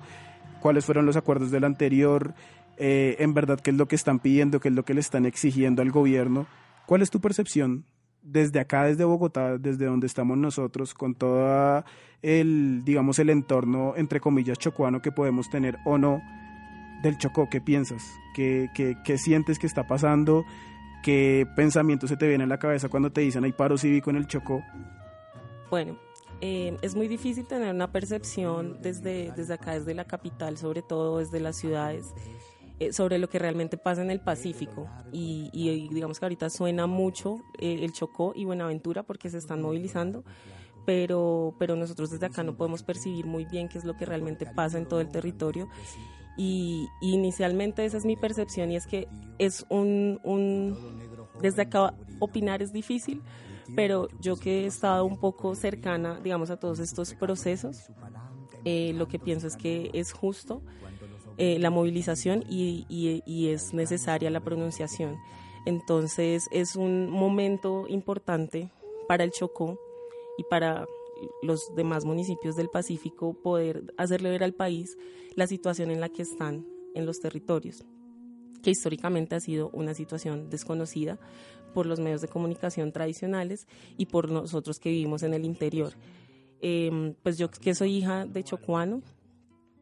cuáles fueron los acuerdos del anterior, eh, en verdad qué es lo que están pidiendo, qué es lo que le están exigiendo al gobierno. ¿Cuál es tu percepción desde acá, desde Bogotá, desde donde estamos nosotros, con todo el, digamos, el entorno, entre comillas, chocuano que podemos tener o no del Chocó? ¿Qué piensas? ¿Qué, qué, qué sientes que está pasando? ¿Qué pensamiento se te viene a la cabeza cuando te dicen hay paro cívico en el Chocó? Bueno, eh, es muy difícil tener una percepción desde, desde acá, desde la capital, sobre todo desde las ciudades, eh, sobre lo que realmente pasa en el Pacífico. Y, y digamos que ahorita suena mucho eh, el Chocó y Buenaventura porque se están movilizando, pero, pero nosotros desde acá no podemos percibir muy bien qué es lo que realmente pasa en todo el territorio. Y, inicialmente esa es mi percepción y es que es un, un desde acá opinar es difícil, pero yo que he estado un poco cercana, digamos, a todos estos procesos, eh, lo que pienso es que es justo eh, la movilización y, y- y es necesaria la pronunciación. Entonces es un momento importante para el Chocó y para los demás municipios del Pacífico poder hacerle ver al país la situación en la que están en los territorios que históricamente ha sido una situación desconocida por los medios de comunicación tradicionales y por nosotros que vivimos en el interior. Em, pues yo que soy hija de chocuano,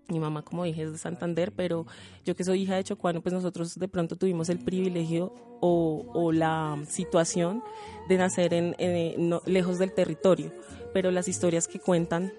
mi mamá como dije es de Santander, pero yo que soy hija de chocuano, pues nosotros de pronto tuvimos el privilegio o, la situación de nacer en, lejos del territorio, pero las historias que cuentan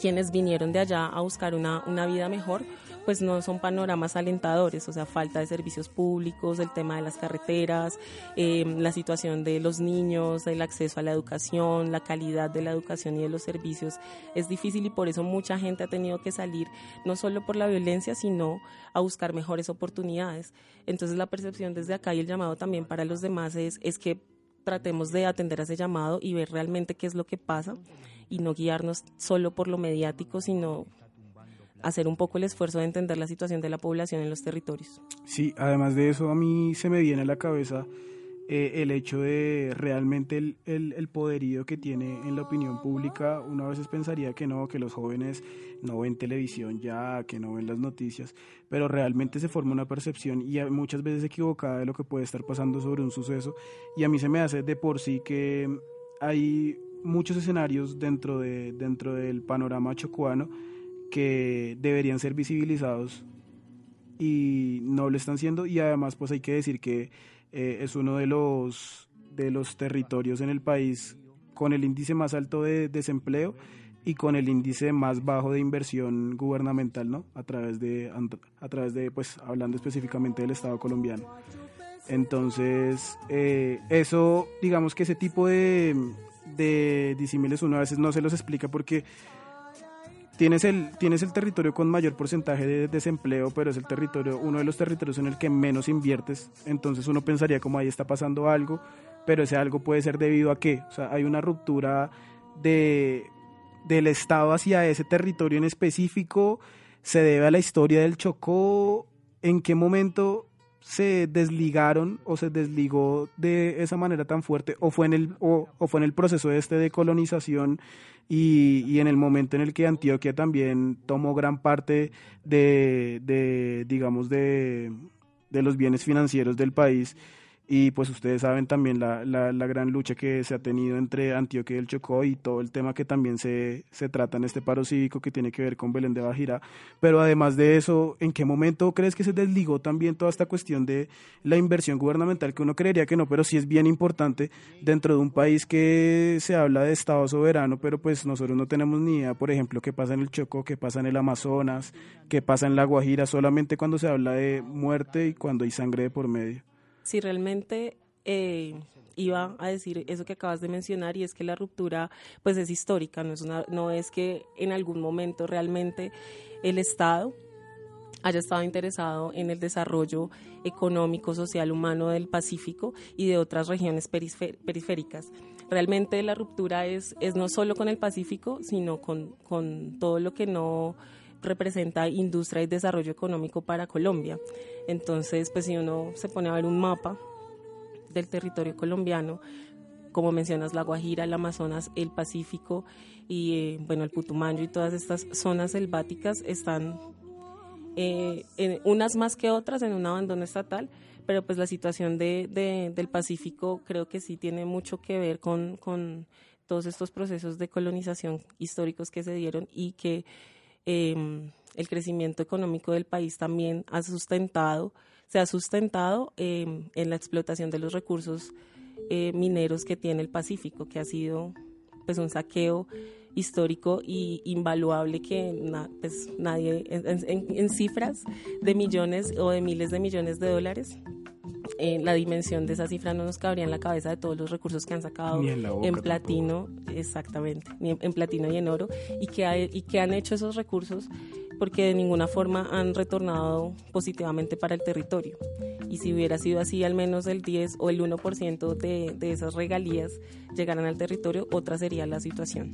quienes vinieron de allá a buscar una vida mejor, pues no son panoramas alentadores, o sea, falta de servicios públicos, el tema de las carreteras, em, la situación de los niños, el acceso a la educación, la calidad de la educación y de los servicios es difícil y por eso mucha gente ha tenido que salir no solo por la violencia, sino a buscar mejores oportunidades. Entonces la percepción desde acá y el llamado también para los demás es, es que tratemos de atender a ese llamado y ver realmente qué es lo que pasa y no guiarnos solo por lo mediático, sino hacer un poco el esfuerzo de entender la situación de la población en los territorios. Sí, además de eso a mí se me viene a la cabeza eh, el hecho de realmente el, el, poderío que tiene en la opinión pública. Una a veces pensaría que no, que los jóvenes no ven televisión ya, que no ven las noticias, pero realmente se forma una percepción y muchas veces equivocada de lo que puede estar pasando sobre un suceso. Y a mí se me hace de por sí que hay muchos escenarios dentro, de, dentro del panorama chocuano que deberían ser visibilizados y no lo están siendo y además pues hay que decir que eh, es uno de los de los territorios en el país con el índice más alto de desempleo y con el índice más bajo de inversión gubernamental, ¿no? A través de a través de pues hablando específicamente del Estado colombiano. Entonces, eh, eso, digamos que ese tipo de, de disímiles uno a veces no se los explica porque tienes el, tienes el territorio con mayor porcentaje de desempleo, pero es el territorio, uno de los territorios en el que menos inviertes, entonces uno pensaría como ahí está pasando algo, pero ese algo puede ser debido a qué, o sea, hay una ruptura de, del Estado hacia ese territorio en específico, se debe a la historia del Chocó, en qué momento se desligaron o se desligó de esa manera tan fuerte o fue en el o, fue en el proceso este de colonización y, en el momento en el que Antioquia también tomó gran parte de, de digamos de, de los bienes financieros del país y pues ustedes saben también la, la, la, gran lucha que se ha tenido entre Antioquia y el Chocó y todo el tema que también se, se trata en este paro cívico que tiene que ver con Belén de Bajira. Pero además de eso, ¿en qué momento crees que se desligó también toda esta cuestión de la inversión gubernamental? Que uno creería que no, pero sí es bien importante dentro de un país que se habla de Estado soberano, pero pues nosotros no tenemos ni idea, por ejemplo, qué pasa en el Chocó, qué pasa en el Amazonas, qué pasa en la Guajira, solamente cuando se habla de muerte y cuando hay sangre de por medio si realmente eh, iba a decir eso que acabas de mencionar y es que la ruptura pues es histórica, no es, una, no es que en algún momento realmente el Estado haya estado interesado en el desarrollo económico, social, humano del Pacífico y de otras regiones periféricas. Realmente la ruptura es, es no solo con el Pacífico, sino con, con todo lo que no representa industria y desarrollo económico para Colombia. Entonces, pues si uno se pone a ver un mapa del territorio colombiano, como mencionas, La Guajira, el Amazonas, el Pacífico y, eh, bueno, el Putumayo y todas estas zonas selváticas están eh, unas más que otras en un abandono estatal, pero pues la situación de, del Pacífico creo que sí tiene mucho que ver con, con todos estos procesos de colonización históricos que se dieron y que Em, el crecimiento económico del país también ha sustentado, se ha sustentado em, en la explotación de los recursos eh, mineros que tiene el Pacífico, que ha sido pues un saqueo histórico y invaluable que pues, nadie en, cifras de millones o de miles de millones de dólares eh, la dimensión de esa cifra no nos cabría en la cabeza de todos los recursos que han sacado en, platino, exactamente, en, platino y en oro, y que, y que han hecho esos recursos porque de ninguna forma han retornado positivamente para el territorio. Y si hubiera sido así, al menos el 10 o el 1% de, de esas regalías llegaran al territorio, otra sería la situación.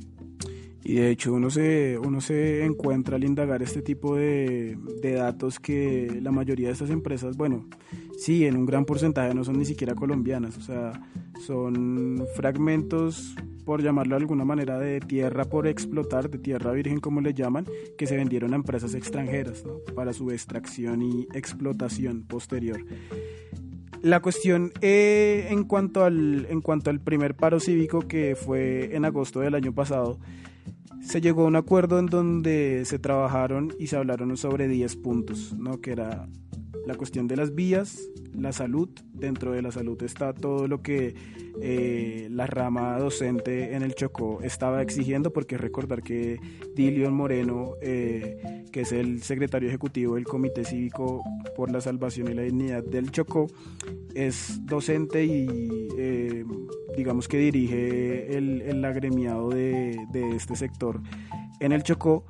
Y de hecho uno se, uno se encuentra al indagar este tipo de, de datos que la mayoría de estas empresas, bueno, sí, en un gran porcentaje no son ni siquiera colombianas, o sea, son fragmentos por llamarlo de alguna manera, de tierra por explotar, de tierra virgen como le llaman, que se vendieron a empresas extranjeras ¿no? para su extracción y explotación posterior. La cuestión eh, en, cuanto al, en cuanto al primer paro cívico que fue en agosto del año pasado, se llegó a un acuerdo en donde se trabajaron y se hablaron sobre 10 puntos, ¿no? que era la cuestión de las vías, la salud, dentro de la salud está todo lo que eh, la rama docente en el Chocó estaba exigiendo, porque recordar que Dilion Moreno, eh, que es el secretario ejecutivo del Comité Cívico por la Salvación y la Dignidad del Chocó, es docente y eh, digamos que dirige el, agremiado de, de este sector en el Chocó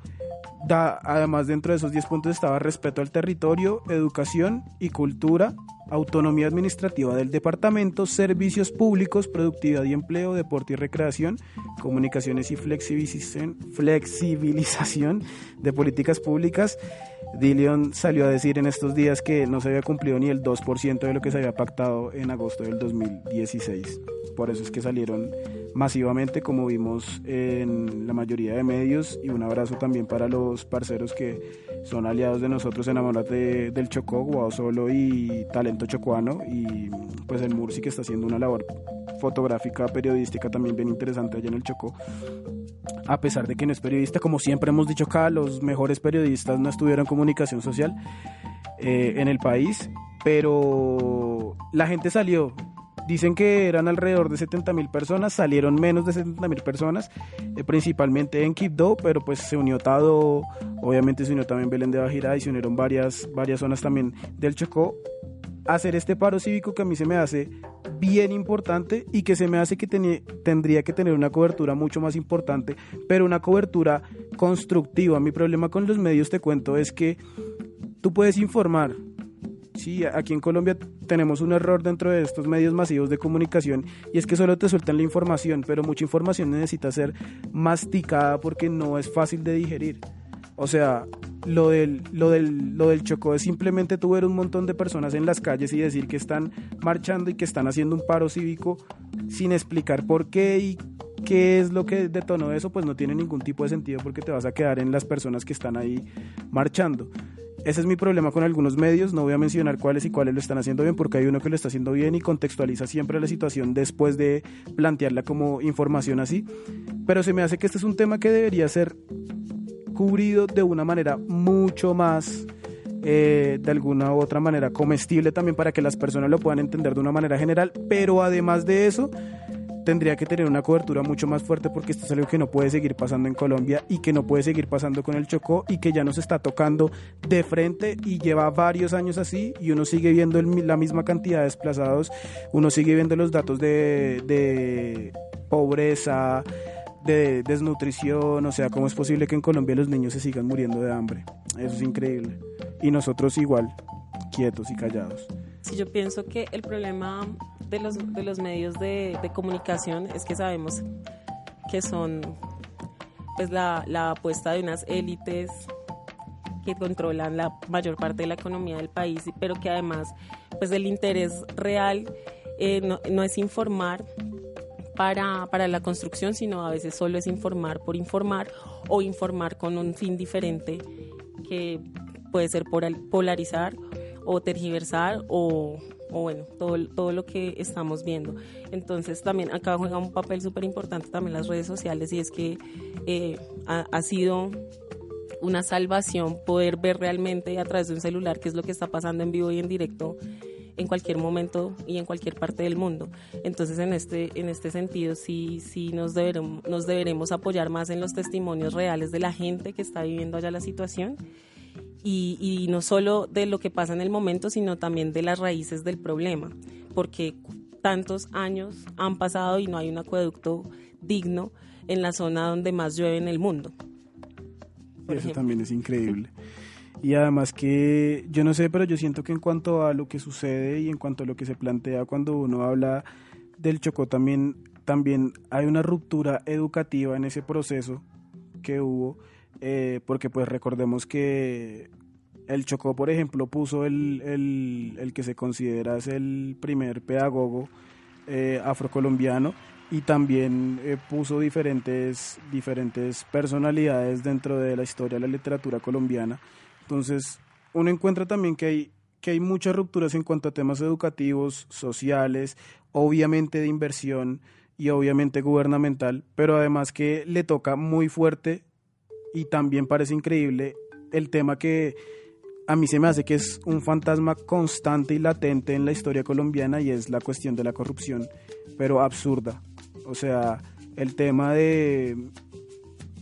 Da, además, dentro de esos 10 puntos estaba respeto al territorio, educación y cultura, autonomía administrativa del departamento, servicios públicos, productividad y empleo, deporte y recreación, comunicaciones y flexibilización, flexibilización de políticas públicas. Dillion salió a decir en estos días que no se había cumplido ni el 2% de lo que se había pactado en agosto del 2016. Por eso es que salieron masivamente, como vimos en la mayoría de medios, y un abrazo también para los parceros que son aliados de nosotros en Amorate del Chocó, Guau Solo y Talento Chocuano, y pues el Murci que está haciendo una labor fotográfica, periodística también bien interesante allá en el Chocó. A pesar de que no es periodista, como siempre hemos dicho acá, los mejores periodistas no estudiaron comunicación social eh, en el país, pero la gente salió, Dicen que eran alrededor de 70 mil personas, salieron menos de 70 mil personas, eh, principalmente en Quibdó, pero pues se unió Tado, obviamente se unió también Belén de Bajirá y se unieron varias, varias zonas también del Chocó. Hacer este paro cívico que a mí se me hace bien importante y que se me hace que tendría que tener una cobertura mucho más importante, pero una cobertura constructiva. Mi problema con los medios, te cuento, es que tú puedes informar, Sí, aquí en Colombia tenemos un error dentro de estos medios masivos de comunicación y es que solo te sueltan la información, pero mucha información necesita ser masticada porque no es fácil de digerir. O sea, lo del, lo del, lo del Chocó es simplemente tú ver un montón de personas en las calles y decir que están marchando y que están haciendo un paro cívico sin explicar por qué y qué es lo que detonó eso, pues no tiene ningún tipo de sentido porque te vas a quedar en las personas que están ahí marchando. Ese es mi problema con algunos medios, no voy a mencionar cuáles y cuáles lo están haciendo bien, porque hay uno que lo está haciendo bien y contextualiza siempre la situación después de plantearla como información así. Pero se me hace que este es un tema que debería ser cubrido de una manera mucho más eh, de alguna u otra manera comestible también para que las personas lo puedan entender de una manera general, pero además de eso, tendría que tener una cobertura mucho más fuerte porque esto es algo que no puede seguir pasando en Colombia y que no puede seguir pasando con el Chocó y que ya nos está tocando de frente y lleva varios años así y uno sigue viendo la misma cantidad de desplazados, uno sigue viendo los datos de pobreza, de desnutrición, o sea, ¿cómo es posible que en Colombia los niños se sigan muriendo de hambre? Eso es increíble. Y nosotros igual, quietos y callados. Sí, yo pienso que el problema de los, de los medios de, comunicación es que sabemos que son pues la, la apuesta de unas élites que controlan la mayor parte de la economía del país, pero que además pues el interés real eh, no, no, es informar para, para la construcción, sino a veces solo es informar por informar o informar con un fin diferente que puede ser polarizar o tergiversar o, o bueno, todo, todo lo que estamos viendo. Entonces también acá juega un papel súper importante también las redes sociales y es que eh, ha, sido una salvación poder ver realmente a través de un celular qué es lo que está pasando en vivo y en directo en cualquier momento y en cualquier parte del mundo. Entonces, en este, en este sentido, sí, sí nos, deberemos, nos deberemos apoyar más en los testimonios reales de la gente que está viviendo allá la situación y, no solo de lo que pasa en el momento, sino también de las raíces del problema, porque tantos años han pasado y no hay un acueducto digno en la zona donde más llueve en el mundo. Eso también es increíble. Y además que yo no sé, pero yo siento que en cuanto a lo que sucede y en cuanto a lo que se plantea cuando uno habla del Chocó también también hay una ruptura educativa en ese proceso que hubo eh, porque pues recordemos que el Chocó, por ejemplo, puso el, el, el que se considera es el primer pedagogo eh, afrocolombiano y también eh, puso diferentes, diferentes personalidades dentro de la historia de la literatura colombiana. Entonces, uno encuentra también que hay, que hay muchas rupturas en cuanto a temas educativos, sociales, obviamente de inversión y obviamente gubernamental, pero además que le toca muy fuerte y también parece increíble el tema que a mí se me hace que es un fantasma constante y latente en la historia colombiana y es la cuestión de la corrupción, pero absurda. O sea, el tema de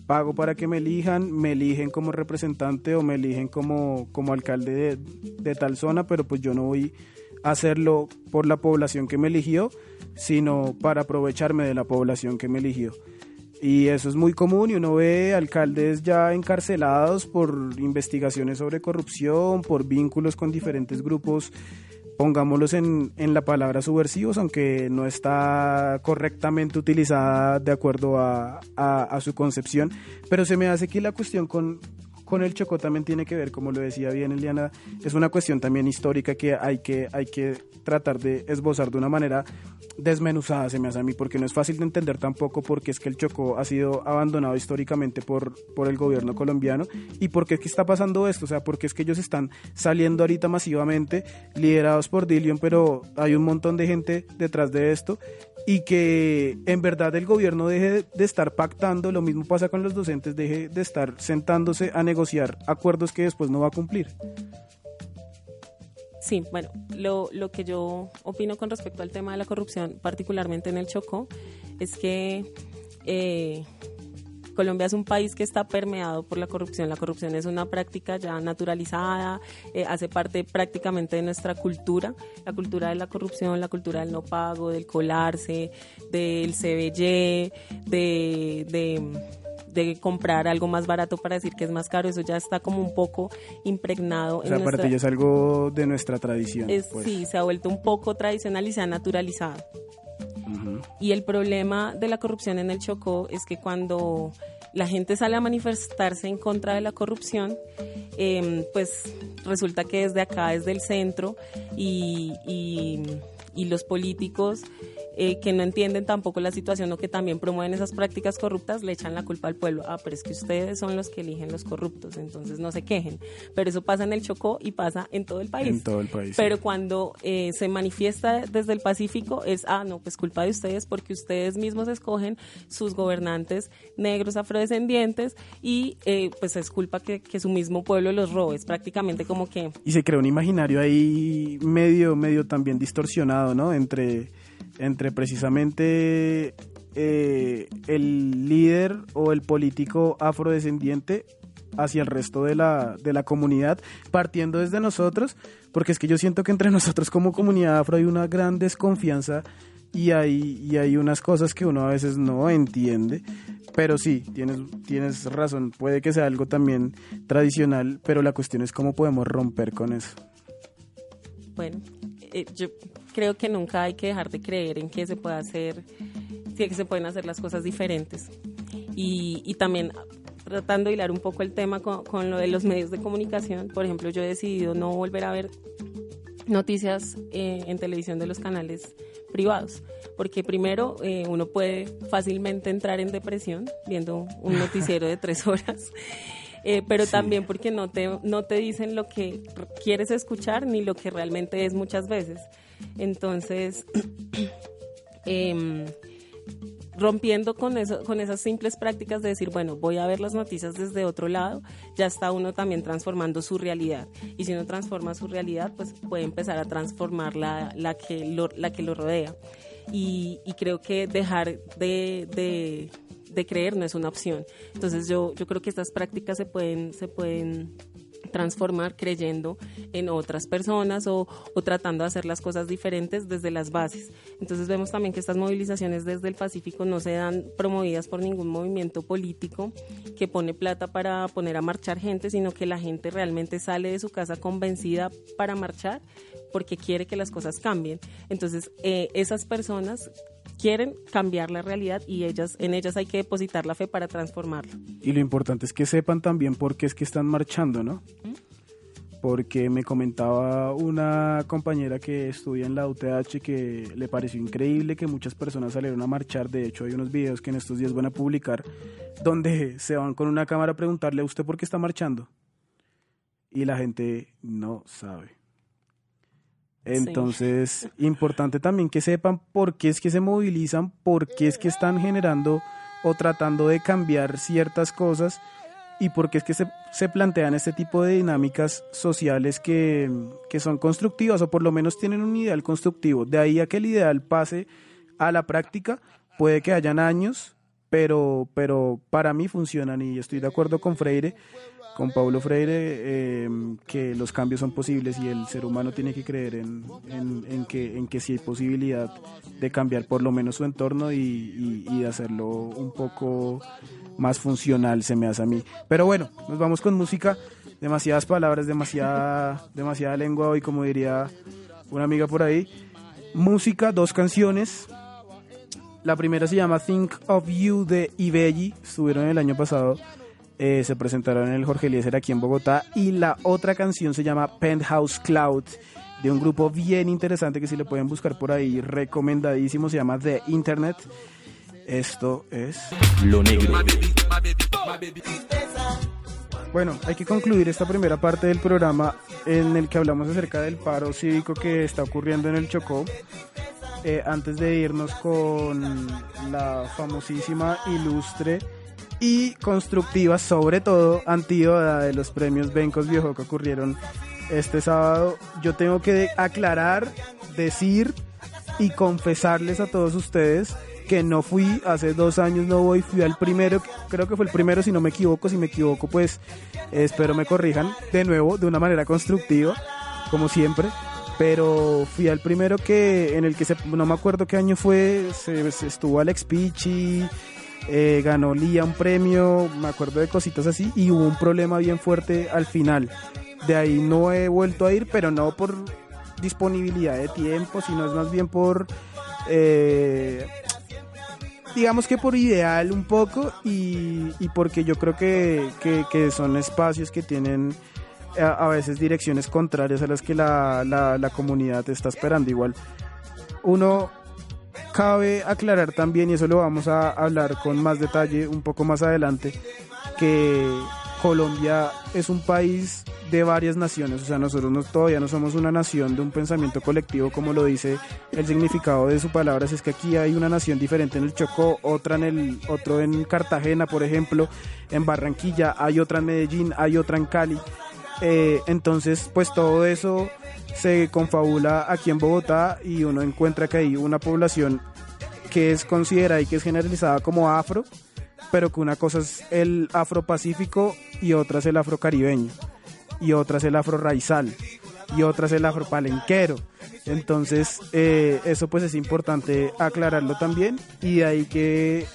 pago para que me elijan, me eligen como representante o me eligen como, como alcalde de, de tal zona, pero pues yo no voy a hacerlo por la población que me eligió, sino para aprovecharme de la población que me eligió. Y eso es muy común y uno ve alcaldes ya encarcelados por investigaciones sobre corrupción, por vínculos con diferentes grupos, pongámoslos en, en la palabra subversivos, aunque no está correctamente utilizada de acuerdo a, a, su concepción. Pero se me hace que la cuestión con, con el Chocó también tiene que ver, como lo decía bien Eliana, es una cuestión también histórica que hay que, hay que tratar de esbozar de una manera desmenuzada, se me hace a mí, porque no es fácil de entender tampoco porque es que el Chocó ha sido abandonado históricamente por, por el gobierno colombiano y por qué es que está pasando esto, o sea, porque es que ellos están saliendo ahorita masivamente, liderados por Dillion, pero hay un montón de gente detrás de esto y que en verdad el gobierno deje de estar pactando, lo mismo pasa con los docentes, deje de estar sentándose a negociar acuerdos que después no va a cumplir. Sí, bueno, lo, lo que yo opino con respecto al tema de la corrupción, particularmente en el Chocó, es que eh, Colombia es un país que está permeado por la corrupción. La corrupción es una práctica ya naturalizada, eh, hace parte prácticamente de nuestra cultura, la cultura de la corrupción, la cultura del no pago, del colarse, del CBY, de, de de comprar algo más barato para decir que es más caro, eso ya está como un poco impregnado. O sea, en para ti ya es algo de nuestra tradición. es, pues. Sí, se ha vuelto un poco tradicional y se ha naturalizado. Y el problema de la corrupción en el Chocó es que cuando la gente sale a manifestarse en contra de la corrupción, eh, pues resulta que desde acá, desde el centro, y- y los políticos eh, que no entienden tampoco la situación o que también promueven esas prácticas corruptas, le echan la culpa al pueblo. Ah, pero es que ustedes son los que eligen los corruptos, entonces no se quejen. Pero eso pasa en el Chocó y pasa en todo el país. En todo el país. Pero sí. cuando eh, se manifiesta desde el Pacífico es, ah, no, pues culpa de ustedes porque ustedes mismos escogen sus gobernantes negros afrodescendientes y eh, pues es culpa que, que su mismo pueblo los robe. Es prácticamente como que y se crea un imaginario ahí medio, medio también distorsionado, ¿no? Entre, entre precisamente eh, el líder o el político afrodescendiente hacia el resto de la, de la comunidad, partiendo desde nosotros, porque es que yo siento que entre *laughs* nosotros como comunidad afro hay una gran desconfianza y hay, y hay unas cosas que uno a veces no entiende. Pero sí, tienes, tienes razón, puede que sea algo también tradicional, pero la cuestión es cómo podemos romper con eso. Bueno, eh, yo creo que nunca hay que dejar de creer en que se puede hacer, sí, que se pueden hacer las cosas diferentes. Y, y también tratando de hilar un poco el tema con, con lo de los medios de comunicación, por ejemplo, yo he decidido no volver a ver noticias eh, en televisión de los canales privados, porque primero eh, uno puede fácilmente entrar en depresión viendo un *laughs* noticiero de tres horas. Eh, pero también porque no te, no te dicen lo que quieres escuchar ni lo que realmente es muchas veces. Entonces, *clears throat* em, rompiendo con eso, con esas simples prácticas de decir, bueno, voy a ver las noticias desde otro lado, ya está uno también transformando su realidad. Y si uno transforma su realidad, pues puede empezar a transformar la, la, que, lo, la que lo rodea. Y, creo que dejar de, de, de creer no es una opción. Entonces yo, yo creo que estas prácticas se pueden, se pueden transformar creyendo en otras personas o, tratando de hacer las cosas diferentes desde las bases. Entonces vemos también que estas movilizaciones desde el Pacífico no se dan promovidas por ningún movimiento político que pone plata para poner a marchar gente, sino que la gente realmente sale de su casa convencida para marchar porque quiere que las cosas cambien. Entonces eh, esas personas quieren cambiar la realidad y ellas en ellas hay que depositar la fe para transformarla. Y lo importante es que sepan también por qué es que están marchando, ¿no? porque me comentaba una compañera que estudia en la UTH que le pareció increíble que muchas personas salieron a marchar. De hecho, hay unos videos que en estos días van a publicar donde se van con una cámara a preguntarle a usted por qué está marchando. Y la gente no sabe. Entonces, importante también que sepan por qué es que se movilizan, por qué es que están generando o tratando de cambiar ciertas cosas y por qué es que se, se plantean este tipo de dinámicas sociales que, que son constructivas o por lo menos tienen un ideal constructivo. De ahí a que el ideal pase a la práctica, puede que hayan años, pero, pero para mí funcionan y estoy de acuerdo con Freire con Paulo Freire em, que los cambios son posibles y el ser humano tiene que creer en, en, que, en que sí hay posibilidad de cambiar por lo menos su entorno y, y, de hacerlo un poco más funcional, se me hace a mí. Pero bueno, nos vamos con música, demasiadas palabras, demasiada, *laughs* demasiada lengua hoy, como diría una amiga por ahí. Música, dos canciones. La primera se llama Think of You de Ibelli, estuvieron el año pasado eh, se presentaron en el Jorge Eliezer aquí en Bogotá. Y la otra canción se llama Penthouse Cloud, de un grupo bien interesante que si le pueden buscar por ahí, recomendadísimo, se llama The Internet. Esto es Lo Negro. Bueno, hay que concluir esta primera parte del programa en el que hablamos acerca del paro cívico que está ocurriendo en el Chocó. Eh, antes de irnos con la famosísima, ilustre y constructiva, sobre todo antídoda de los premios Bencos Viejo que ocurrieron este sábado. Yo tengo que aclarar, decir y confesarles a todos ustedes que no fui, hace dos años no voy, fui al primero, creo que fue el primero si no me equivoco, si me equivoco pues espero me corrijan de nuevo, de una manera constructiva, como siempre, pero fui al primero que en el que se, no me acuerdo qué año fue, se, estuvo Alex Pichi, eh, ganó Lía un premio, me acuerdo de cositas así, y hubo un problema bien fuerte al final. De ahí no he vuelto a ir, pero no por disponibilidad de tiempo, sino es más bien por, eh, digamos que por ideal un poco y, porque yo creo que, son espacios que tienen a, veces direcciones contrarias a las que la, la, la comunidad está esperando. Igual uno Cabe aclarar también, y eso lo vamos a hablar con más detalle un poco más adelante, que Colombia es un país de varias naciones, o sea, nosotros no, todavía no somos una nación de un pensamiento colectivo como lo dice el significado de su palabra, es que aquí hay una nación diferente en el Chocó, otra en el otro en Cartagena, por ejemplo, en Barranquilla, hay otra en Medellín, hay otra en Cali. Eh, entonces, pues todo eso se confabula aquí en Bogotá y uno encuentra que hay una población que es considerada y que es generalizada como afro, pero que una cosa es el afro-pacífico y otra es el afro-caribeño, y otra es el afro-raizal, y otra es el afro-palenquero. Entonces, eh, eso pues es importante aclararlo también, y de ahí que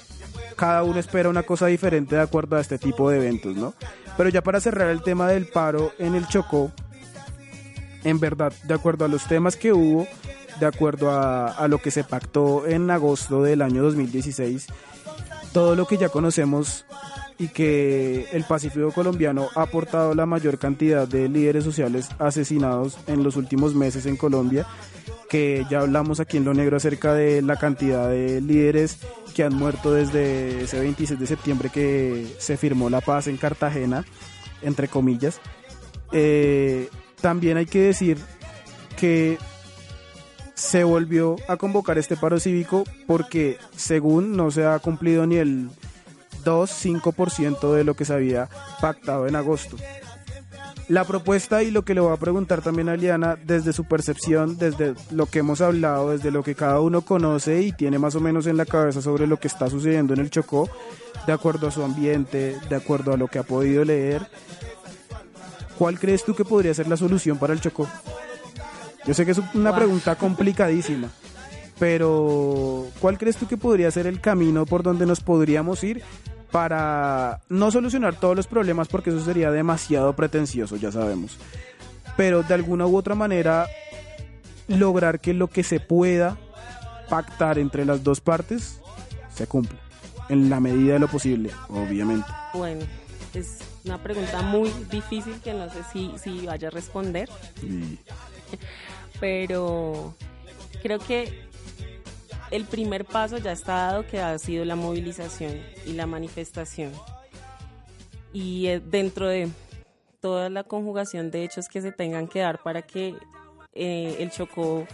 cada uno espera una cosa diferente de acuerdo a este tipo de eventos, ¿no? Pero ya para cerrar el tema del paro en el Chocó, en verdad, de acuerdo a los temas que hubo, de acuerdo a, lo que se pactó en agosto del año 2016, todo lo que ya conocemos y que el Pacífico colombiano ha aportado la mayor cantidad de líderes sociales asesinados en los últimos meses en Colombia, que ya hablamos aquí en Lo Negro acerca de la cantidad de líderes que han muerto desde ese 26 de septiembre que se firmó la paz en Cartagena, entre comillas. Eh, también hay que decir que se volvió a convocar este paro cívico porque según no se ha cumplido ni el 2-5% de lo que se había pactado en agosto. La propuesta y lo que le voy a preguntar también a Liana, desde su percepción, desde lo que hemos hablado, desde lo que cada uno conoce y tiene más o menos en la cabeza sobre lo que está sucediendo en el Chocó, de acuerdo a su ambiente, de acuerdo a lo que ha podido leer, ¿cuál crees tú que podría ser la solución para el Chocó? Yo sé que es una pregunta *laughs* complicadísima, pero ¿cuál crees tú que podría ser el camino por donde nos podríamos ir para no solucionar todos los problemas porque eso sería demasiado pretencioso, ya sabemos, pero de alguna u otra manera lograr que lo que se pueda pactar entre las dos partes se cumpla en la medida de lo posible, obviamente. Bueno, es una pregunta muy difícil que no sé si, si vaya a responder, *laughs* pero creo que el primer paso ya está dado que ha sido la movilización y la manifestación. Y eh, dentro de toda la conjugación de hechos que se tengan que dar para que eh, el Chocó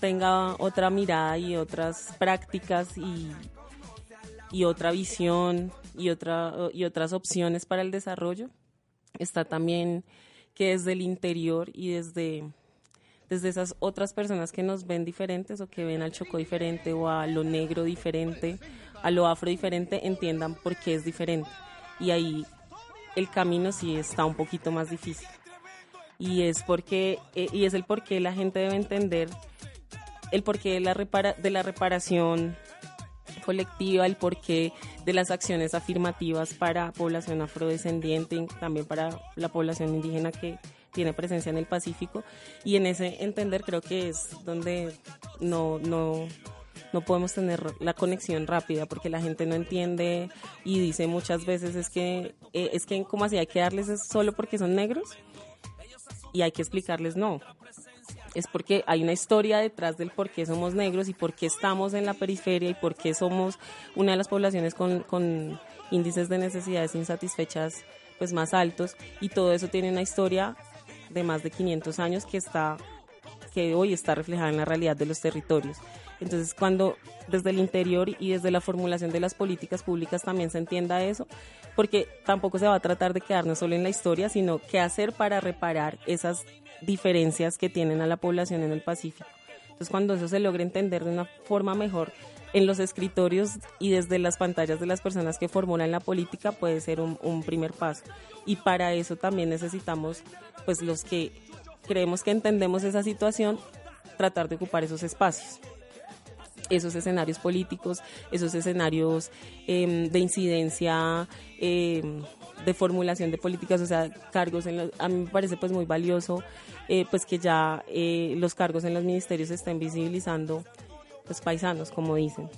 tenga otra mirada y otras prácticas y, otra visión y, otra, y otras opciones para el desarrollo. Está también que desde el interior y desde, desde esas otras personas que nos ven diferentes o que ven al Chocó diferente o a lo negro diferente, a lo afro diferente, entiendan por qué es diferente. Y ahí el camino sí está un poquito más difícil. Y es porque, eh, y es el por qué la gente debe entender el porqué de la, repara- de la reparación colectiva, el porqué de las acciones afirmativas para población afrodescendiente y también para la población indígena que tiene presencia en el Pacífico. Y en ese entender creo que es donde no, no, no podemos tener la conexión rápida porque la gente no entiende y dice muchas veces es que, eh, es que como así hay que darles es solo porque son negros y hay que explicarles no es porque hay una historia detrás del por qué somos negros y por qué estamos en la periferia y por qué somos una de las poblaciones con, con índices de necesidades insatisfechas pues más altos y todo eso tiene una historia de más de 500 años que está que hoy está reflejada en la realidad de los territorios. Entonces, cuando desde el interior y desde la formulación de las políticas públicas también se entienda eso, porque tampoco se va a tratar de quedarnos solo en la historia, sino qué hacer para reparar esas diferencias que tienen a la población en el Pacífico. Entonces, cuando eso se logra entender de una forma mejor en los escritorios y desde las pantallas de las personas que formulan la política, puede ser un, un primer paso. Y para eso también necesitamos, pues, los que creemos que entendemos esa situación, tratar de ocupar esos espacios esos escenarios políticos, esos escenarios eh, de incidencia, eh, de formulación de políticas, o sea, cargos en los, a mí me parece pues muy valioso eh, pues que ya eh, los cargos en los ministerios estén visibilizando pues paisanos, como dicen.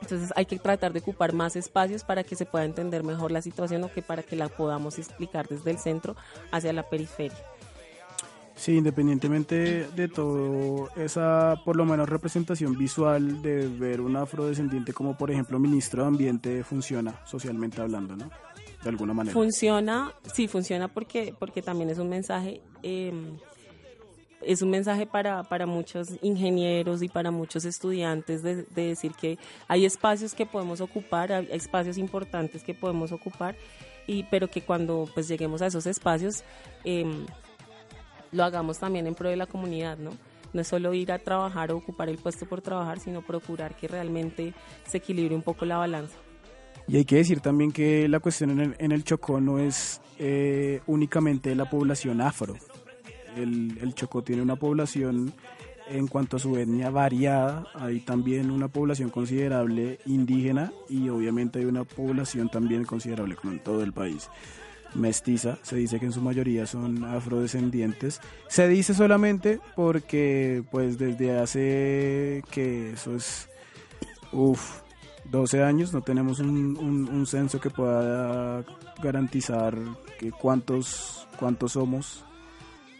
Entonces hay que tratar de ocupar más espacios para que se pueda entender mejor la situación o que para que la podamos explicar desde el centro hacia la periferia. Sí, independientemente de todo, esa por lo menos representación visual de ver un afrodescendiente como por ejemplo ministro de Ambiente funciona socialmente hablando, ¿no? De alguna manera. Funciona, sí, funciona porque, porque también es un mensaje, eh, es un mensaje para, para muchos ingenieros y para muchos estudiantes de, de decir que hay espacios que podemos ocupar, hay espacios importantes que podemos ocupar, y, pero que cuando pues lleguemos a esos espacios eh, lo hagamos también en pro de la comunidad, ¿no? No es solo ir a trabajar o ocupar el puesto por trabajar, sino procurar que realmente se equilibre un poco la balanza. Y hay que decir también que la cuestión en el, en el Chocó no es eh, únicamente la población afro. El, Chocó tiene una población en cuanto a su etnia variada, hay también una población considerable indígena y obviamente hay una población también considerable como en todo el país mestiza, se dice que en su mayoría son afrodescendientes. Se dice solamente porque pues desde hace que eso es uff 12 años no tenemos un, un- un censo que pueda garantizar que cuántos cuántos somos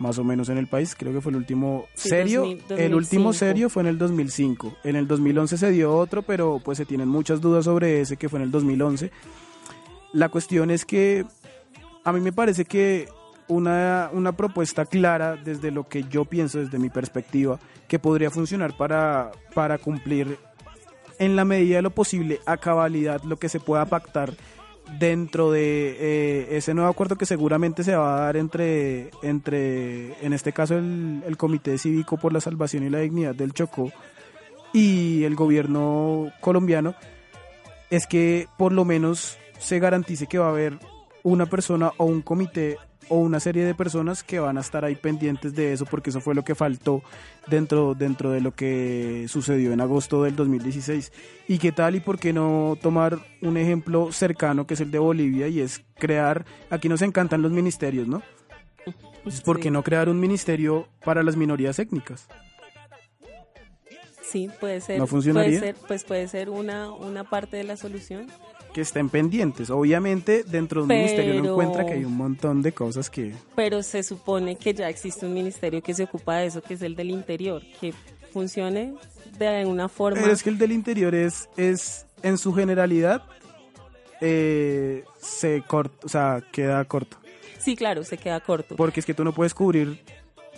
más o menos en el país. Creo que fue el último Sí, serio. 2000, El último 2005. serio fue en el 2005. En el 2011 se dio otro, pero pues se tienen muchas dudas sobre ese que fue en el 2011. La cuestión es que a mí me parece que una, una propuesta clara desde lo que yo pienso, desde mi perspectiva, que podría funcionar para, para cumplir en la medida de lo posible a cabalidad lo que se pueda pactar dentro de eh, ese nuevo acuerdo que seguramente se va a dar entre, entre en este caso, el, el Comité Cívico por la Salvación y la Dignidad del Chocó y el gobierno colombiano, es que por lo menos se garantice que va a haber una persona o un comité o una serie de personas que van a estar ahí pendientes de eso porque eso fue lo que faltó dentro dentro de lo que sucedió en agosto del 2016 y qué tal y por qué no tomar un ejemplo cercano que es el de Bolivia y es crear aquí nos encantan los ministerios no Entonces, ¿por qué Sí. no crear un ministerio para las minorías étnicas Sí, puede ser. ¿No funcionaría? Puede ser, pues puede ser una, una parte de la solución. Que estén pendientes. Obviamente, dentro de un ministerio uno encuentra que hay un montón de cosas que... pero se supone que ya existe un ministerio que se ocupa de eso, que es el del interior, que funcione de una forma... Pero es que el del interior es, es en su generalidad, eh, se corta, o sea, queda corto. Sí, claro, se queda corto. Porque es que tú no puedes cubrir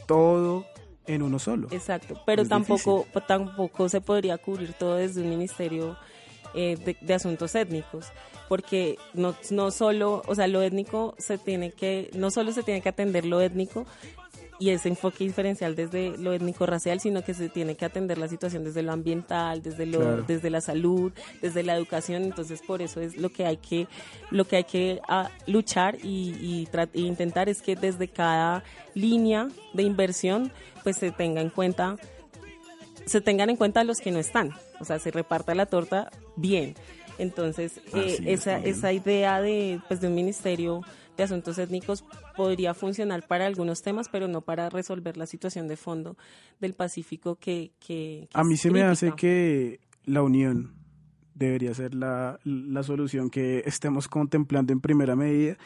todo en uno solo. Exacto, pero Es tampoco, tampoco se podría cubrir todo desde un ministerio eh, de, de asuntos étnicos, porque no, no solo, o sea, lo étnico se tiene que, no solo se tiene que atender lo étnico y ese enfoque diferencial desde lo étnico racial, sino que se tiene que atender la situación desde lo ambiental, desde lo, Claro. desde la salud, desde la educación, entonces por eso es lo que hay que, lo que hay que ah, luchar y, e intentar es que desde cada línea de inversión pues se tenga en cuenta se tengan en cuenta los que no están, o sea, se reparta la torta bien. Entonces, eh, Así es, esa, esa idea de, pues, de un ministerio de asuntos étnicos podría funcionar para algunos temas, pero no para resolver la situación de fondo del Pacífico que... que- que A mí se me hace que la unión debería ser la, la solución que estemos contemplando en primera medida.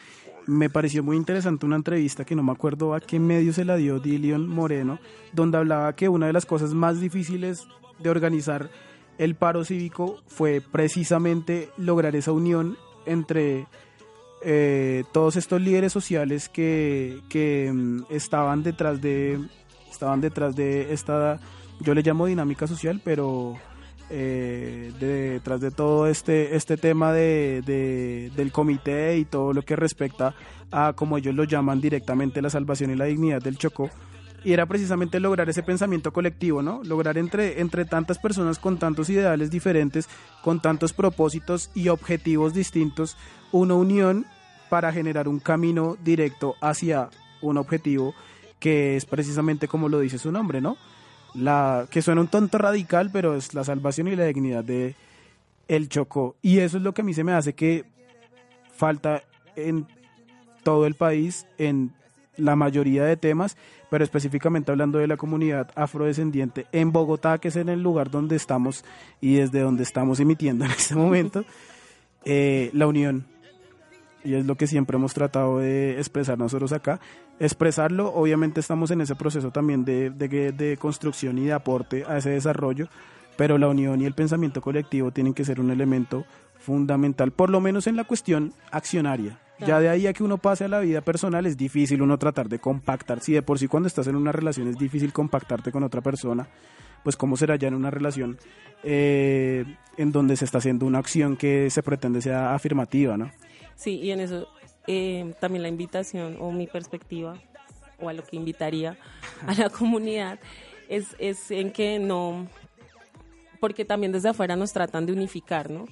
Me pareció muy interesante una entrevista que no me acuerdo a qué medio se la dio Dilion Moreno, donde hablaba que una de las cosas más difíciles de organizar el paro cívico fue precisamente lograr esa unión entre eh, todos estos líderes sociales que, que mm, estaban detrás de estaban detrás de esta yo le llamo dinámica social pero eh, de- detrás de todo este este tema de, de- del comité y todo lo que respecta a como ellos lo llaman directamente la salvación y la dignidad del Chocó y era precisamente lograr ese pensamiento colectivo, ¿no? Lograr entre, entre tantas personas con tantos ideales diferentes, con tantos propósitos y objetivos distintos, una unión para generar un camino directo hacia un objetivo que es precisamente como lo dice su nombre, ¿no? La, que suena un tonto radical, pero es la salvación y la dignidad de el Chocó. Y eso es lo que a mí se me hace que falta en todo el país, en la mayoría de temas, pero específicamente hablando de la comunidad afrodescendiente en Bogotá, que es en el lugar donde estamos y desde donde estamos emitiendo en este momento, *laughs* eh, la unión. Y es lo que siempre hemos tratado de expresar nosotros acá. Expresarlo, obviamente estamos en ese proceso también de, de, de construcción y de aporte a ese desarrollo, pero la unión y el pensamiento colectivo tienen que ser un elemento fundamental, por lo menos en la cuestión accionaria. Ya de ahí a que uno pase a la vida personal es difícil uno tratar de compactar. Si de por sí cuando estás en una relación es difícil compactarte con otra persona, pues cómo será ya en una relación eh, en donde se está haciendo una acción que se pretende sea afirmativa, ¿no? Sí, y en eso eh, también la invitación o mi perspectiva o a lo que invitaría a la comunidad es, es en que no, porque también desde afuera nos tratan de unificar, ¿no?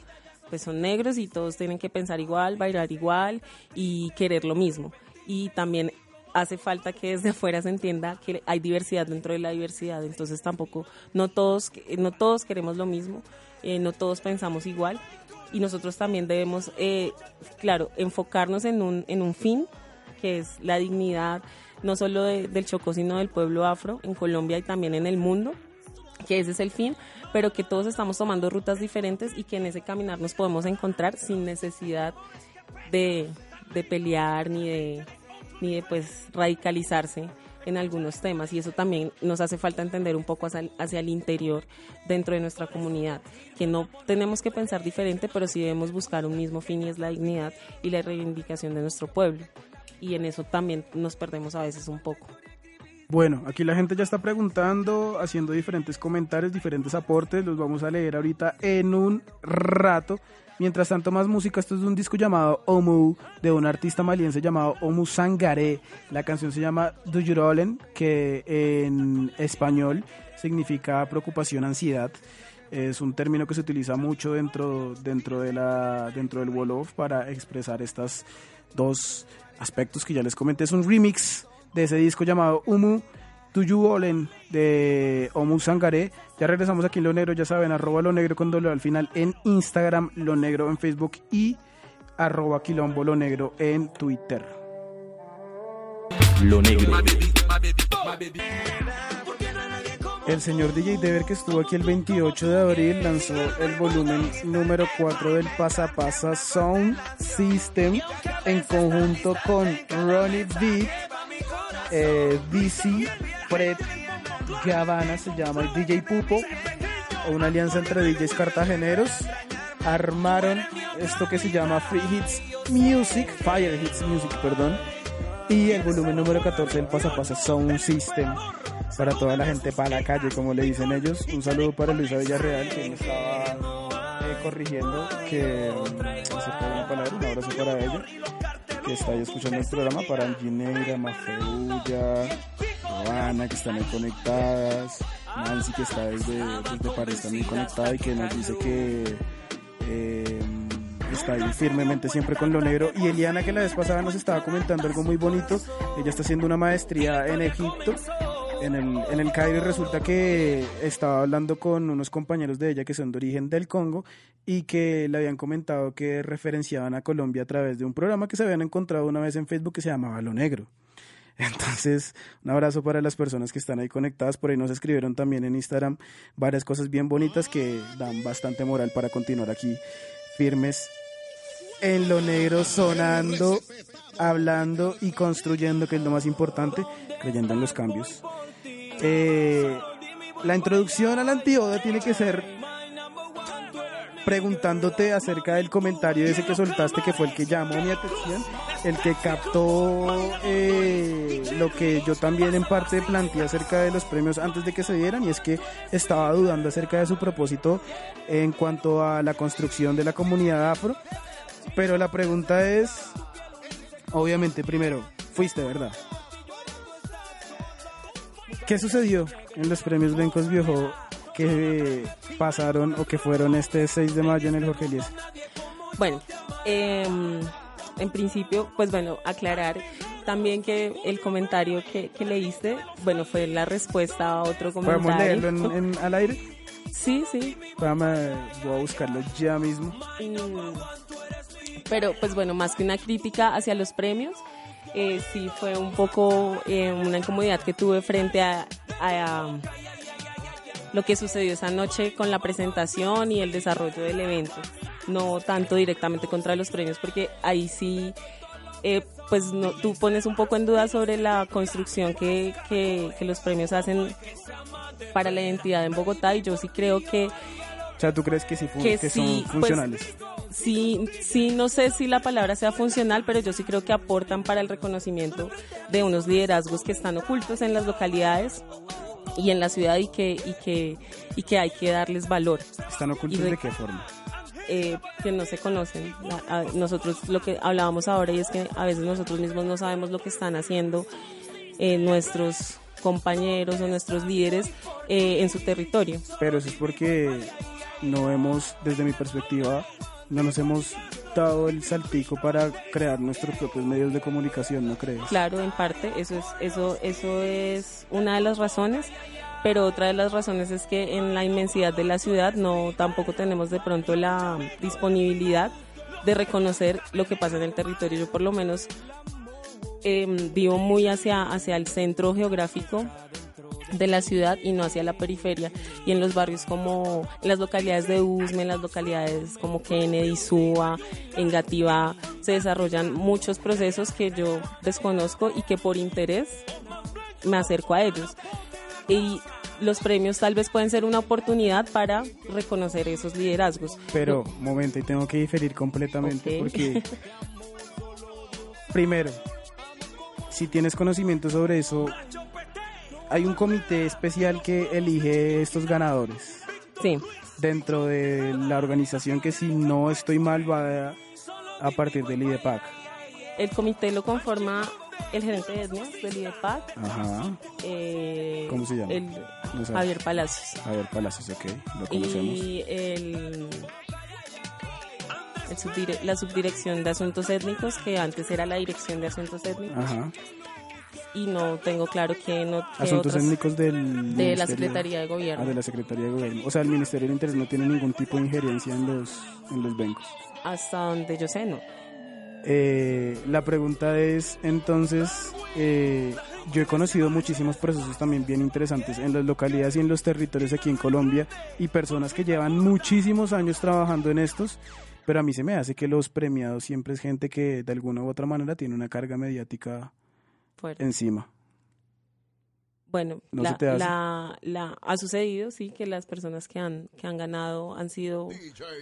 Pues son negros y todos tienen que pensar igual, bailar igual y querer lo mismo. Y también hace falta que desde afuera se entienda que hay diversidad dentro de la diversidad, entonces tampoco, no todos, no todos queremos lo mismo, eh, no todos pensamos igual y nosotros también debemos, eh, claro, enfocarnos en un, en un fin, que es la dignidad no solo de- del Chocó, sino del pueblo afro en Colombia y también en el mundo, que ese es el fin, pero que todos estamos tomando rutas diferentes y que en ese caminar nos podemos encontrar sin necesidad de, de pelear ni de, ni de pues radicalizarse en algunos temas y eso también nos hace falta entender un poco hacia, hacia el interior dentro de nuestra comunidad, que no tenemos que pensar diferente, pero sí debemos buscar un mismo fin y es la dignidad y la reivindicación de nuestro pueblo. Y en eso también nos perdemos a veces un poco. Bueno, aquí la gente ya está preguntando, haciendo diferentes comentarios, diferentes aportes, los vamos a leer ahorita en un rato. Mientras tanto, más música, esto es de un disco llamado Omu, de un artista maliense llamado Omu Sangaré. La canción se llama Rollen, que en español significa preocupación, ansiedad. Es un término que se utiliza mucho dentro, dentro, de la, dentro del Wolof para expresar estos dos aspectos que ya les comenté. Es un remix de ese disco llamado Umu Tuyu Olen de Omu Sangaré. Ya regresamos aquí en Lo Negro, ya saben, arroba Lo Negro con doble al final en Instagram, Lo Negro en Facebook y arroba Quilombo Lo Negro en Twitter. Lo negro. El señor DJ Dever que estuvo aquí el 28 de abril lanzó el volumen número 4 del Pasa Pasa Sound System en conjunto con Ronnie Beat, eh, DC, Fred Gavana se llama y DJ Pupo, una alianza entre DJs cartageneros. Armaron esto que se llama Free Hits Music, Fire Hits Music, perdón, y el volumen número 14 del Pasa Pasa Sound System para toda la gente para la calle, como le dicen ellos. Un saludo para Luisa Villarreal, que me estaba eh, corrigiendo, que mm, se fue una palabra, un abrazo para ella, que está ahí escuchando el programa, para Angineira, Mafeulla, Joana, que están ahí conectadas, Nancy, que está desde, desde París también conectada y que nos dice que... eh, está ahí firmemente siempre con lo negro. Y Eliana, que la vez pasada nos estaba comentando algo muy bonito, ella está haciendo una maestría en Egipto, en el, en el Cairo, resulta que estaba hablando con unos compañeros de ella que son de origen del Congo y que le habían comentado que referenciaban a Colombia a través de un programa que se habían encontrado una vez en Facebook que se llamaba Lo Negro. *laughs* Entonces, un abrazo para las personas que están ahí conectadas. Por ahí nos escribieron también en Instagram varias cosas bien bonitas que dan bastante moral para continuar aquí firmes en lo negro, sonando, hablando y construyendo, que es lo más importante, creyendo en los cambios. Eh, la introducción al antioda tiene que ser preguntándote acerca del comentario ese que soltaste, que fue el que llamó mi atención, el que captó eh, lo que yo también en parte planteé acerca de los premios antes de que se dieran, y es que estaba dudando acerca de su propósito en cuanto a la construcción de la comunidad afro. Pero la pregunta es, obviamente, primero, fuiste, ¿verdad? ¿Qué sucedió en los premios Bencos Viejo que pasaron o que fueron este 6 de mayo en el Jorge Eliezer? Bueno, em, en principio, pues bueno, aclarar también que el comentario que, que leíste, bueno, fue la respuesta a otro ¿Podemos comentario. leerlo en, en- al aire? Sí, sí. Espérame, voy a buscarlo ya mismo. Pero pues bueno, más que una crítica hacia los premios, eh, sí fue un poco eh, una incomodidad que tuve frente a, a lo que sucedió esa noche con la presentación y el desarrollo del evento. No tanto directamente contra los premios, porque ahí sí, eh, pues no, tú pones un poco en duda sobre la construcción que, que, que los premios hacen para la identidad en Bogotá y yo sí creo que O sea, ¿tú crees que sí, que, que sí, son funcionales? Pues, sí, sí, no sé si la palabra sea funcional, pero yo sí creo que aportan para el reconocimiento de unos liderazgos que están ocultos en las localidades y en la ciudad y que, y que, y que hay que darles valor, ¿Están ocultos de qué forma? eh, que no se conocen. La- a- nosotros lo que hablábamos ahora y es que a veces nosotros mismos no sabemos lo que están haciendo eh, nuestros compañeros o nuestros líderes eh, en su territorio. Pero eso es porque no hemos, desde mi perspectiva, no nos hemos dado el saltico para crear nuestros propios medios de comunicación, ¿no crees? Claro, en parte, eso es, eso, eso es una de las razones, pero otra de las razones es que en la inmensidad de la ciudad no tampoco tenemos de pronto la disponibilidad de reconocer lo que pasa en el territorio. Yo por lo menos em, vivo muy hacia, hacia el centro geográfico de la ciudad y no hacia la periferia y en los barrios como en las localidades de Usme, en las localidades como Kennedy, Suba, Engativá, se desarrollan muchos procesos que yo desconozco y que por interés me acerco a ellos. Y los premios tal vez pueden ser una oportunidad para reconocer esos liderazgos. Pero, momento, y tengo que diferir completamente porque, *laughs* primero, si tienes conocimiento sobre eso, hay un comité especial que elige estos ganadores Sí, dentro de la organización que si no estoy mal va a, partir del IDEPAC. el comité lo conforma el gerente de etnias del IDEPAC, Ajá. eh, ¿Cómo se llama? el No. Javier Palacios. A ver, Palacios, ok, lo conocemos. y el, el subdire- la subdirección de asuntos étnicos que antes era la dirección de asuntos étnicos Ajá. Y no tengo claro qué no Asuntos otras- étnicos del de la Secretaría de Gobierno Ah, de la Secretaría de Gobierno. O sea, el Ministerio del Interés no tiene ningún tipo de injerencia en los, en los bancos. hasta donde yo sé no Eh, la pregunta es, entonces, eh, yo he conocido muchísimos procesos también bien interesantes en las localidades y en los territorios aquí en Colombia y personas que llevan muchísimos años trabajando en estos, pero a mí se me hace que los premiados siempre es gente que de alguna u otra manera tiene una carga mediática Fuerte. encima. Bueno, ¿No la, la- la- ha sucedido, sí, que las personas que han, que han ganado han sido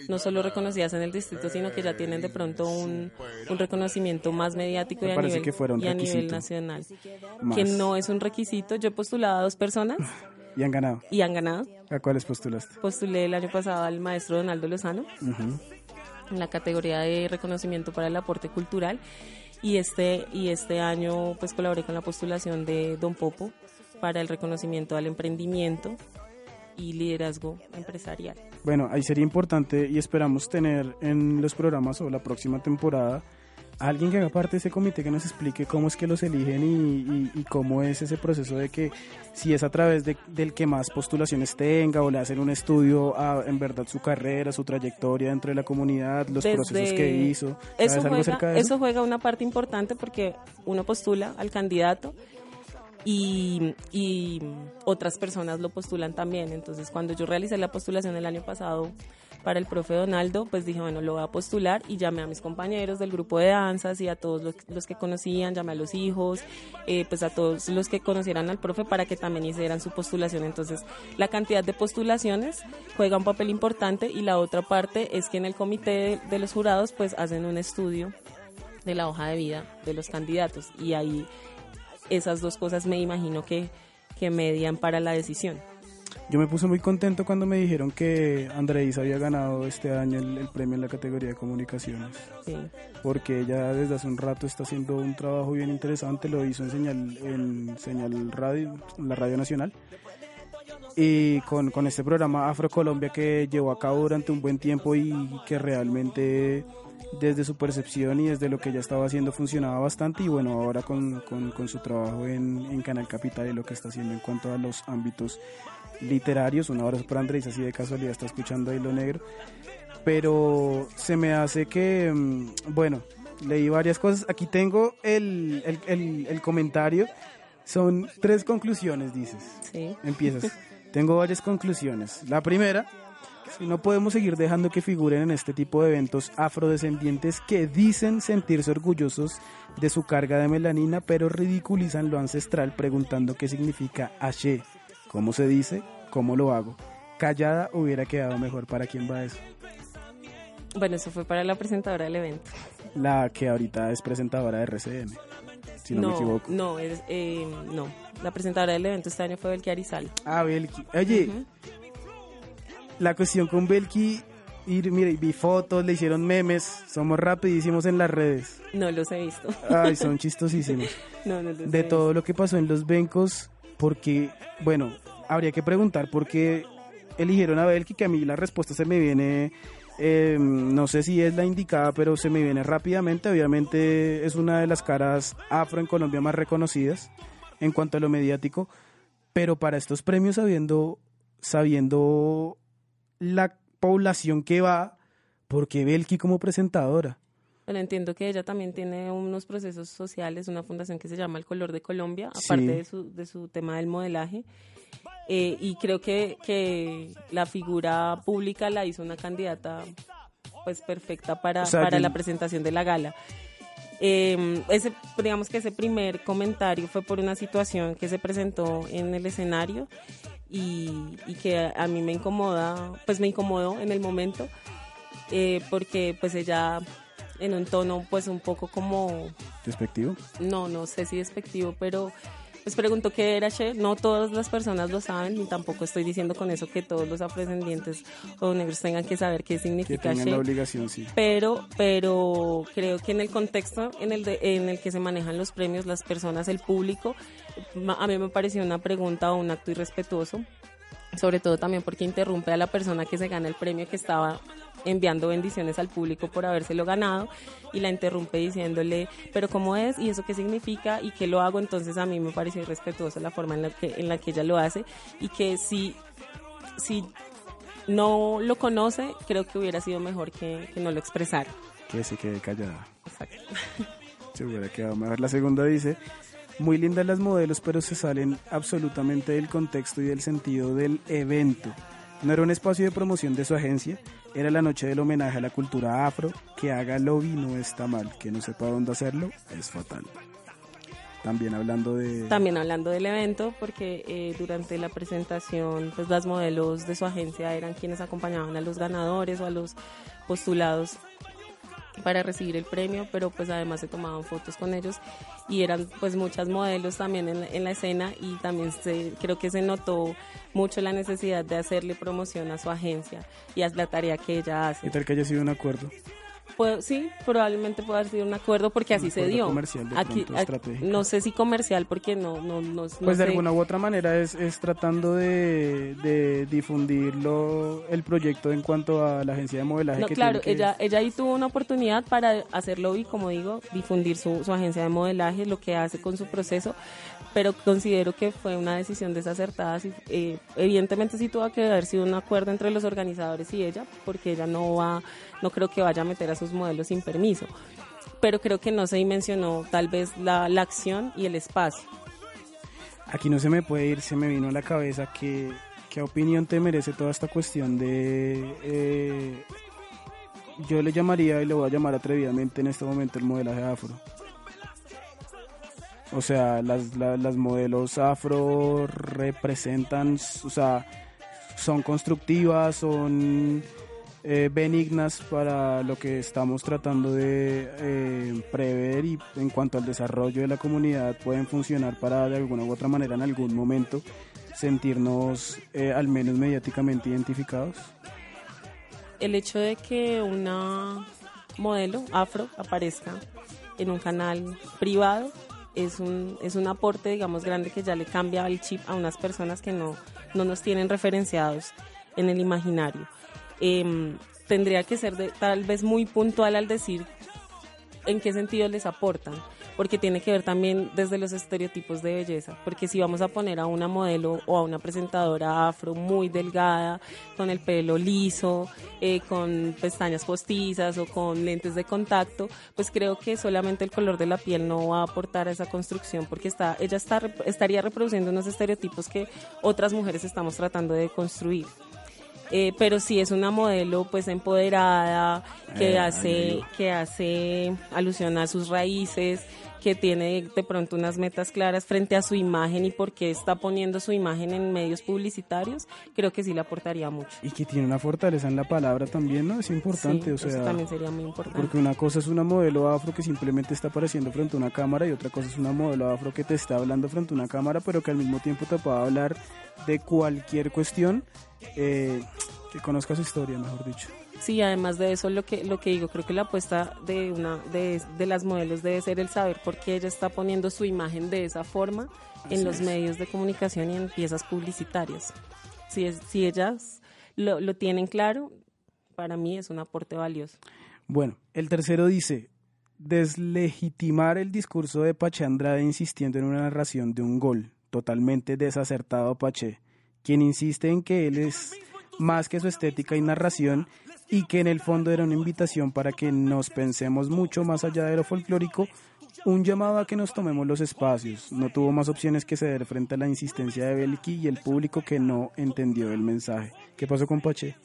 no solo reconocidas en el distrito, sino que ya tienen de pronto un, un reconocimiento más mediático Me y a, nivel, que y a nivel nacional. Más. Que no es un requisito. Yo he postulado a dos personas Y han ganado. y han ganado. ¿A cuáles postulaste? Postulé el año pasado al maestro Donaldo Lozano en la categoría de reconocimiento para el aporte cultural y este y este año pues colaboré con la postulación de Don Popo para el reconocimiento al emprendimiento y liderazgo empresarial. Bueno, ahí sería importante y esperamos tener en los programas o la próxima temporada alguien que haga parte de ese comité que nos explique cómo es que los eligen y, y- y cómo es ese proceso de que si es a través de- del que más postulaciones tenga o le hacen un estudio a en verdad su carrera, su trayectoria dentro de la comunidad, los Desde- procesos que hizo. ¿Sabes Eso juega, eso? eso juega una parte importante porque uno postula al candidato y, y otras personas lo postulan también. Entonces, cuando yo realicé la postulación el año pasado para el profe Donaldo, pues dije, bueno, lo voy a postular y llamé a mis compañeros del grupo de danzas y a todos los, que conocían, llamé a los hijos, eh, pues a todos los que conocieran al profe para que también hicieran su postulación. Entonces, la cantidad de postulaciones juega un papel importante y la otra parte es que en el comité de, de los jurados pues hacen un estudio de la hoja de vida de los candidatos y ahí esas dos cosas me imagino que, que median para la decisión. Yo me puse muy contento cuando me dijeron que Andreis había ganado este año el, el premio en la categoría de comunicaciones. Sí. porque ella desde hace un rato está haciendo un trabajo bien interesante, lo hizo en señal, en señal radio, en la radio nacional, y con, con este programa Afro Colombia que llevó a cabo durante un buen tiempo y que realmente desde su percepción y desde lo que ella estaba haciendo funcionaba bastante y bueno, ahora con, con- con su trabajo en, en Canal Capital y lo que está haciendo en cuanto a los ámbitos literarios, un abrazo para Andrés, así de casualidad está escuchando ahí lo negro, pero se me hace que, mm, bueno, leí varias cosas. Aquí tengo el, el, el- el comentario. Son tres conclusiones, dices. Sí. Empiezas. tengo varias conclusiones. La primera, si no podemos seguir dejando que figuren en este tipo de eventos afrodescendientes que dicen sentirse orgullosos de su carga de melanina, pero ridiculizan lo ancestral preguntando qué significa Ashe. ¿Cómo se dice? ¿Cómo lo hago? Callada hubiera quedado mejor para quién va eso. Bueno, eso fue para la presentadora del evento. La que ahorita es presentadora de RCN, si no, me equivoco. no, es- eh, no. La presentadora del evento este año fue Belki Arizal. Ah, Belki. Oye, la cuestión con Belki, ir, mire, vi fotos, le hicieron memes, somos rapidísimos en las redes. No los he visto. Ay, son *laughs* chistosísimos. no, no los he De visto. todo lo que pasó en los Bencos, porque, bueno, habría que preguntar por qué eligieron a Belki, que a mí la respuesta se me viene, eh, no sé si es la indicada, pero se me viene rápidamente. Obviamente es una de las caras afro en Colombia más reconocidas en cuanto a lo mediático, pero para estos premios sabiendo, sabiendo la población que va, porque Belki como presentadora. Bueno, entiendo que ella también tiene unos procesos sociales, una fundación que se llama El Color de Colombia, aparte Sí. de, su, de su tema del modelaje. Eh, y creo que, que la figura pública la hizo una candidata pues perfecta para, O sea, para que- la presentación de la gala. Eh, ese, digamos que ese primer comentario fue por una situación que se presentó en el escenario y, y que a, mí me incomoda, pues me incomodó en el momento, eh, porque pues ella en un tono pues un poco como, Despectivo. no, no sé si despectivo, pero pues preguntó qué era She. No todas las personas lo saben, ni tampoco estoy diciendo con eso que todos los afrodescendientes o negros tengan que saber qué Que significa tengan She la obligación, sí. pero pero creo que en el contexto en el de- en el que se manejan los premios las personas el público a mí me pareció una pregunta o un acto irrespetuoso sobre todo también porque interrumpe a la persona que se gana el premio que estaba enviando bendiciones al público por habérselo ganado y la interrumpe diciéndole, pero cómo es y eso qué significa y qué lo hago, entonces a mí me pareció irrespetuoso la forma en la que, en la que ella lo hace y que si, si no lo conoce, creo que hubiera sido mejor que, que no lo expresara. Que se quede callada. Exacto. Se hubiera quedado mejor. La segunda dice, Muy lindas las modelos, pero se salen absolutamente del contexto y del sentido del evento. No era un espacio de promoción de su agencia, era la noche del homenaje a la cultura afro. Que haga lobby no está mal, que no sepa dónde hacerlo es fatal. También hablando de... También hablando del evento, porque eh, durante la presentación, pues las modelos de su agencia eran quienes acompañaban a los ganadores o a los postulados para recibir el premio, pero pues además se tomaban fotos con ellos y eran pues muchas modelos también en la, en la escena y también se, creo que se notó mucho la necesidad de hacerle promoción a su agencia y a la tarea que ella hace. ¿Qué tal que haya sido un acuerdo? Puedo- sí, probablemente pueda haber sido un acuerdo porque así se dio. comercial de Aquí, pronto, aquí- no sé si comercial porque no, no, no, no Pues de sé. alguna u otra manera es, es tratando de, de difundir lo- el proyecto en cuanto a la agencia de modelaje. No, que claro, que- ella, ella ahí tuvo una oportunidad para hacerlo y, como digo, difundir su, su agencia de modelaje, lo que hace con su proceso, pero considero que fue una decisión desacertada. eh, evidentemente sí tuvo que haber sido un acuerdo entre los organizadores y ella, porque ella no va, no creo que vaya a meter a sus modelos sin permiso, pero creo que no se dimensionó tal vez la, la acción y el espacio. Aquí no se me puede ir, se me vino a la cabeza que qué opinión te merece toda esta cuestión de... eh, yo le llamaría y le voy a llamar atrevidamente en este momento el modelaje afro. O sea, las, la- las modelos afro representan, o sea, son constructivas, son eh, benignas para lo que estamos tratando de eh, prever y en cuanto al desarrollo de la comunidad pueden funcionar para de alguna u otra manera en algún momento sentirnos eh, al menos mediáticamente identificados. el hecho de que una modelo afro aparezca en un canal privado es un, es un aporte, digamos, grande que ya le cambia el chip a unas personas que no, no nos tienen referenciados en el imaginario. Em, tendría que ser de- tal vez muy puntual al decir en qué sentido les aportan, porque tiene que ver también desde los estereotipos de belleza, porque si vamos a poner a una modelo o a una presentadora afro muy delgada, con el pelo liso, eh, con pestañas postizas o con lentes de contacto, pues creo que solamente el color de la piel no va a aportar a esa construcción, porque está, ella está, estaría reproduciendo unos estereotipos que otras mujeres estamos tratando de construir. Eh, pero sí es una modelo pues empoderada que Eh, hace amigo. que hace alusión a sus raíces que tiene de pronto unas metas claras frente a su imagen y por qué está poniendo su imagen en medios publicitarios creo que sí le aportaría mucho Y que tiene una fortaleza en la palabra también, ¿no? Es importante, Sí, o eso sea... también sería muy importante Porque una cosa es una modelo afro que simplemente está apareciendo frente a una cámara y otra cosa es una modelo afro que te está hablando frente a una cámara, pero que al mismo tiempo te puede hablar de cualquier cuestión eh, que conozca su historia, mejor dicho. Sí, además de eso, lo que, lo que digo, creo que la apuesta de, una, de, de las modelos debe ser el saber por qué ella está poniendo su imagen de esa forma en los medios de comunicación y en piezas publicitarias. Si, es, si ellas lo, lo tienen claro, para mí es un aporte valioso. Bueno, el tercero dice, deslegitimar el discurso de Pache Andrade insistiendo en una narración de un gol, totalmente desacertado Pache, quien insiste en que él es más que su estética y narración y que en el fondo era una invitación para que nos pensemos mucho más allá de lo folclórico, un llamado a que nos tomemos los espacios. No tuvo más opciones que ceder frente a la insistencia de Belki y el público que no entendió el mensaje. ¿Qué pasó con Pache?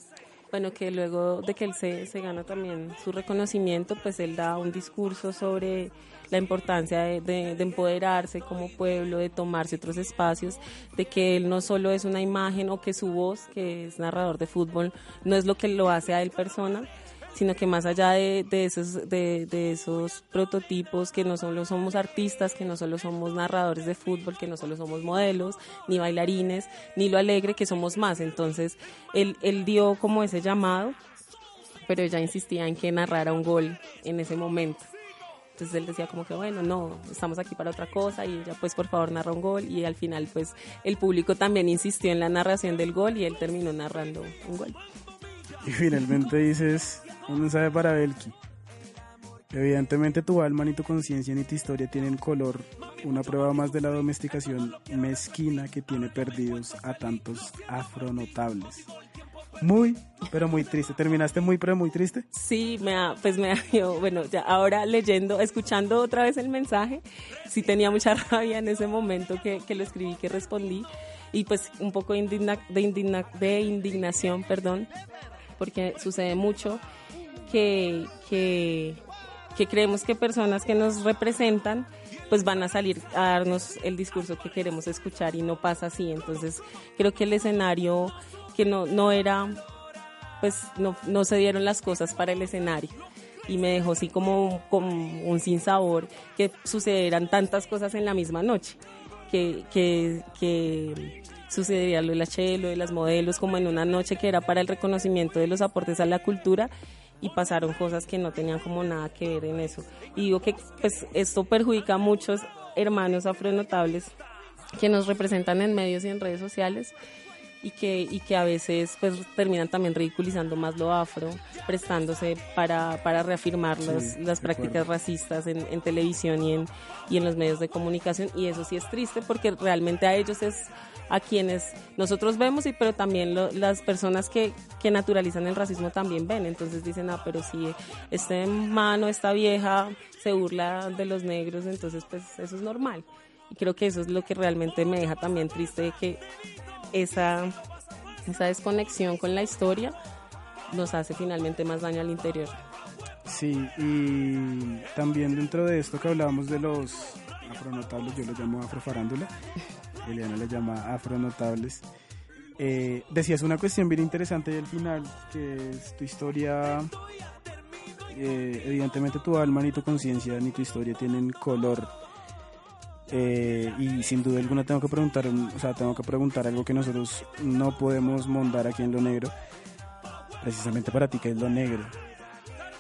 Bueno, que luego de que él se, se gana también su reconocimiento, pues él da un discurso sobre la importancia de, de- de empoderarse como pueblo, de tomarse otros espacios, de que él no solo es una imagen o que su voz, que es narrador de fútbol, no es lo que lo hace a él persona, sino que más allá de, esos, de, de esos prototipos, que no solo somos artistas, que no solo somos narradores de fútbol, que no solo somos modelos, ni bailarines, ni lo alegre, que somos más. Entonces, él, él dio como ese llamado, pero ella insistía en que narrara un gol en ese momento. Entonces él decía como que bueno, no, estamos aquí para otra cosa y ella pues por favor narra un gol y al final pues el público también insistió en la narración del gol y él terminó narrando un gol. Y finalmente dices un mensaje para Belki. Evidentemente tu alma ni tu conciencia ni tu historia tienen color, una prueba más de la domesticación mezquina que tiene perdidos a tantos afronotables. Muy, pero muy triste. ¿Terminaste muy, pero muy triste? Sí, me ha, pues me ha *laughs* ido, bueno, ya ahora leyendo, escuchando otra vez el mensaje, sí tenía mucha *laughs* rabia en ese momento que, que lo escribí, que respondí, y pues un poco indigna, de, indigna, de indignación, perdón, porque sucede mucho que, que, que creemos que personas que nos representan pues van a salir a darnos el discurso que queremos escuchar y no pasa así. Entonces creo que el escenario que no, no era, pues no, no se dieron las cosas para el escenario y me dejó así como, como un sinsabor que sucederán tantas cosas en la misma noche, que, que, que sucedería lo de la Che, lo de las modelos, como en una noche que era para el reconocimiento de los aportes a la cultura y pasaron cosas que no tenían como nada que ver en eso. Y digo que pues esto perjudica a muchos hermanos afronotables que nos representan en medios y en redes sociales y que, y que a veces pues terminan también ridiculizando más lo afro, prestándose para, para reafirmar los- las prácticas racistas en, en televisión y en, y en los medios de comunicación. Y eso sí es triste porque realmente a ellos es a quienes nosotros vemos y pero también lo- las personas que, que naturalizan el racismo también ven, entonces dicen, ah, pero si este mano, esta vieja se burla de los negros, entonces pues eso es normal. Y creo que eso es lo que realmente me deja también triste de que esa, esa desconexión con la historia nos hace finalmente más daño al interior. Sí, y también dentro de esto que hablábamos de los afronotables, yo lo llamo afrofarándula, *laughs* Eliana lo llama afronotables. Eh, decías una cuestión bien interesante al final, que es tu historia, eh, evidentemente tu alma ni tu conciencia ni tu historia tienen color. Eh, y sin duda alguna tengo que preguntar, o sea, tengo que preguntar algo que nosotros no podemos mondar aquí en lo negro, precisamente para ti que es lo negro.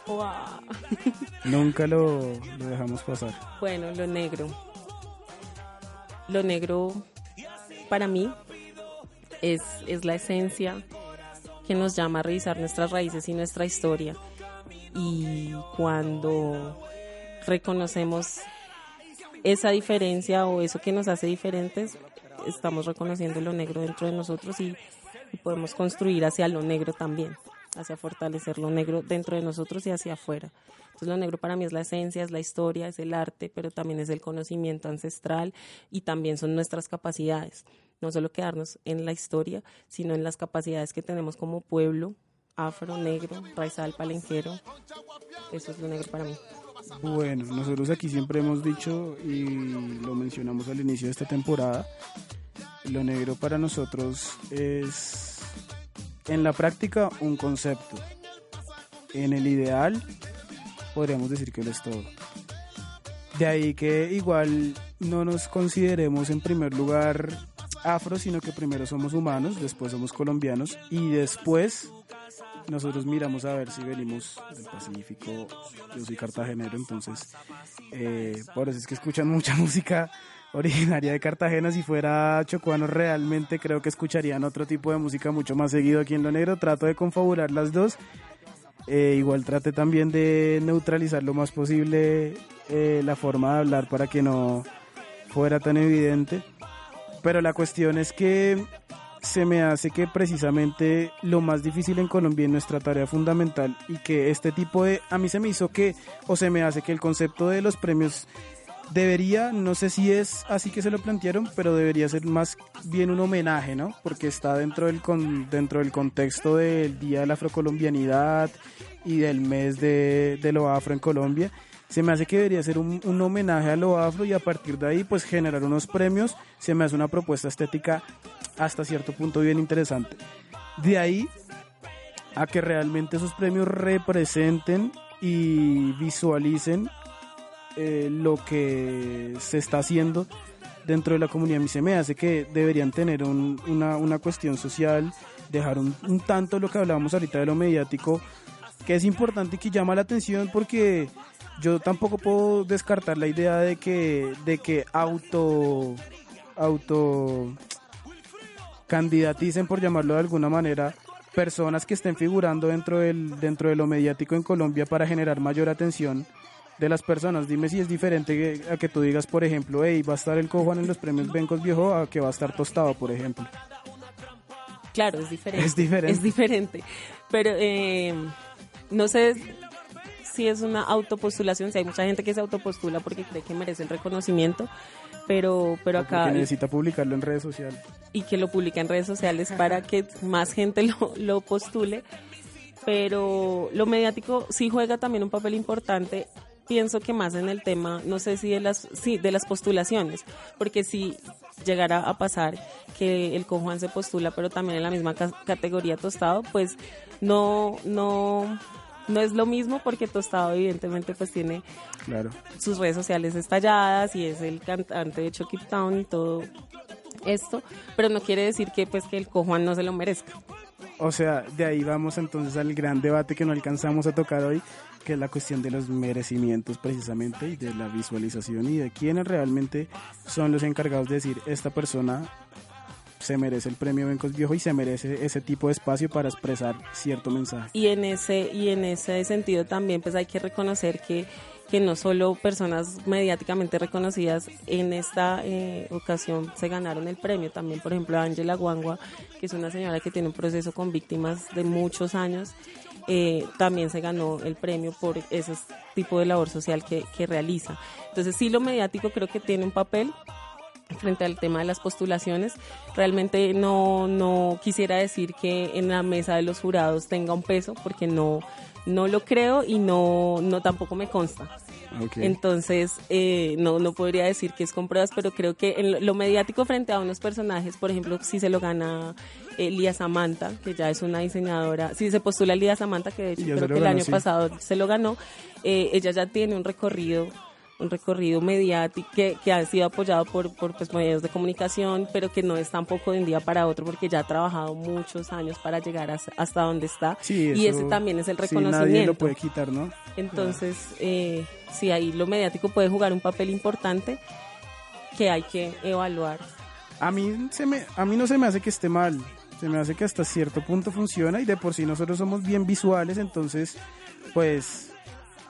*laughs* Nunca lo, lo dejamos pasar. Bueno, lo negro. Lo negro para mí es, es la esencia que nos llama a revisar nuestras raíces y nuestra historia. Y cuando reconocemos esa diferencia o eso que nos hace diferentes, estamos reconociendo lo negro dentro de nosotros y, podemos construir hacia lo negro también, hacia fortalecer lo negro dentro de nosotros y hacia afuera. Entonces lo negro para mí es la esencia, es la historia, es el arte, pero también es el conocimiento ancestral y también son nuestras capacidades. No solo quedarnos en la historia, sino en las capacidades que tenemos como pueblo, afro, negro, raizal, palenquero. Eso es lo negro para mí. Bueno, nosotros aquí siempre hemos dicho y lo mencionamos al inicio de esta temporada, lo negro para nosotros es en la práctica un concepto. En el ideal podríamos decir que lo es todo. De ahí que igual no nos consideremos en primer lugar afro, sino que primero somos humanos, después somos colombianos y después nosotros miramos a ver si venimos del Pacífico. Yo soy cartagenero, entonces eh, por eso es que escuchan mucha *laughs* música originaria de Cartagena. Si fuera chocuano, realmente creo que escucharían otro tipo de música mucho más seguido aquí en Lo Negro. Trato de confabular las dos. Eh, igual trate también de neutralizar lo más posible eh, la forma de hablar para que no fuera tan evidente. Pero la cuestión es que se me hace que precisamente lo más difícil en Colombia en nuestra tarea fundamental y que este tipo de a mí se me hizo que o se me hace que el concepto de los premios debería, no sé si es así que se lo plantearon, pero debería ser más bien un homenaje, ¿no? Porque está dentro del con, dentro del contexto del Día de la Afrocolombianidad y del mes de, de lo afro en Colombia. Se me hace que debería ser un, un homenaje a lo afro y a partir de ahí pues generar unos premios. Se me hace una propuesta estética hasta cierto punto bien interesante. De ahí a que realmente esos premios representen y visualicen eh, lo que se está haciendo dentro de la comunidad. A mí se me hace que deberían tener un- una, una cuestión social, dejar un, un tanto lo que hablábamos ahorita de lo mediático, que es importante y que llama la atención porque yo tampoco puedo descartar la idea de que, de que auto, auto candidaticen, por llamarlo de alguna manera, personas que estén figurando dentro, del, dentro de lo mediático en Colombia para generar mayor atención de las personas. Dime si es diferente a que tú digas, por ejemplo, hey, va a estar el cojuan en los premios Bencos Viejo a que va a estar tostado, por ejemplo. claro, es diferente. Es diferente. Es diferente. Pero eh, no sé si es una autopostulación, si hay mucha gente que se autopostula porque cree que merece el reconocimiento, pero, pero O acá... porque necesita publicarlo en redes sociales. y que lo publica en redes sociales para que más gente lo, lo postule. Pero lo mediático sí juega también un papel importante. Pienso que más en el tema, no sé si de las, sí, de las postulaciones, porque si llegara a pasar que el cojuan se postula, pero también en la misma ca- categoría tostado, pues no, no, no es lo mismo porque tostado evidentemente pues tiene Claro. sus redes sociales estalladas y es el cantante de Chucky Town y todo esto, pero no quiere decir que pues que el cojuan no se lo merezca. O sea, de ahí vamos entonces al gran debate que no alcanzamos a tocar hoy, que es la cuestión de los merecimientos precisamente y de la visualización y de quiénes realmente son los encargados de decir esta persona se merece el premio Bencos Viejo y se merece ese tipo de espacio para expresar cierto mensaje. Y en ese y en ese sentido también pues hay que reconocer que que no solo personas mediáticamente reconocidas en esta eh, ocasión se ganaron el premio, también por ejemplo Ángela Guangua, que es una señora que tiene un proceso con víctimas de muchos años, eh, también se ganó el premio por ese tipo de labor social que, que realiza. Entonces sí lo mediático creo que tiene un papel, frente al tema de las postulaciones. Realmente no, no quisiera decir que en la mesa de los jurados tenga un peso, porque no, no lo creo y no, no tampoco me consta. Entonces, eh, no, no podría decir que es con pruebas, pero creo que en lo, mediático frente a unos personajes, por ejemplo, si se lo gana eh, Lía Samantha, que ya es una diseñadora, si se postula Lía Samantha, que de hecho creo que el año sí. pasado se lo ganó, eh, ella ya tiene un recorrido un recorrido mediático que, que ha sido apoyado por, por pues, medios de comunicación, pero que no es tampoco de un día para otro porque ya ha trabajado muchos años para llegar hasta, donde está. Sí, y ese también es el sí, nadie reconocimiento. lo puede quitar, ¿no? Entonces, eh, sí, ahí lo mediático puede jugar un papel importante que hay que evaluar. A mí, se me, a mí no se me hace que esté mal. Se me hace que hasta cierto punto funciona y de por sí nosotros somos bien visuales, entonces, pues,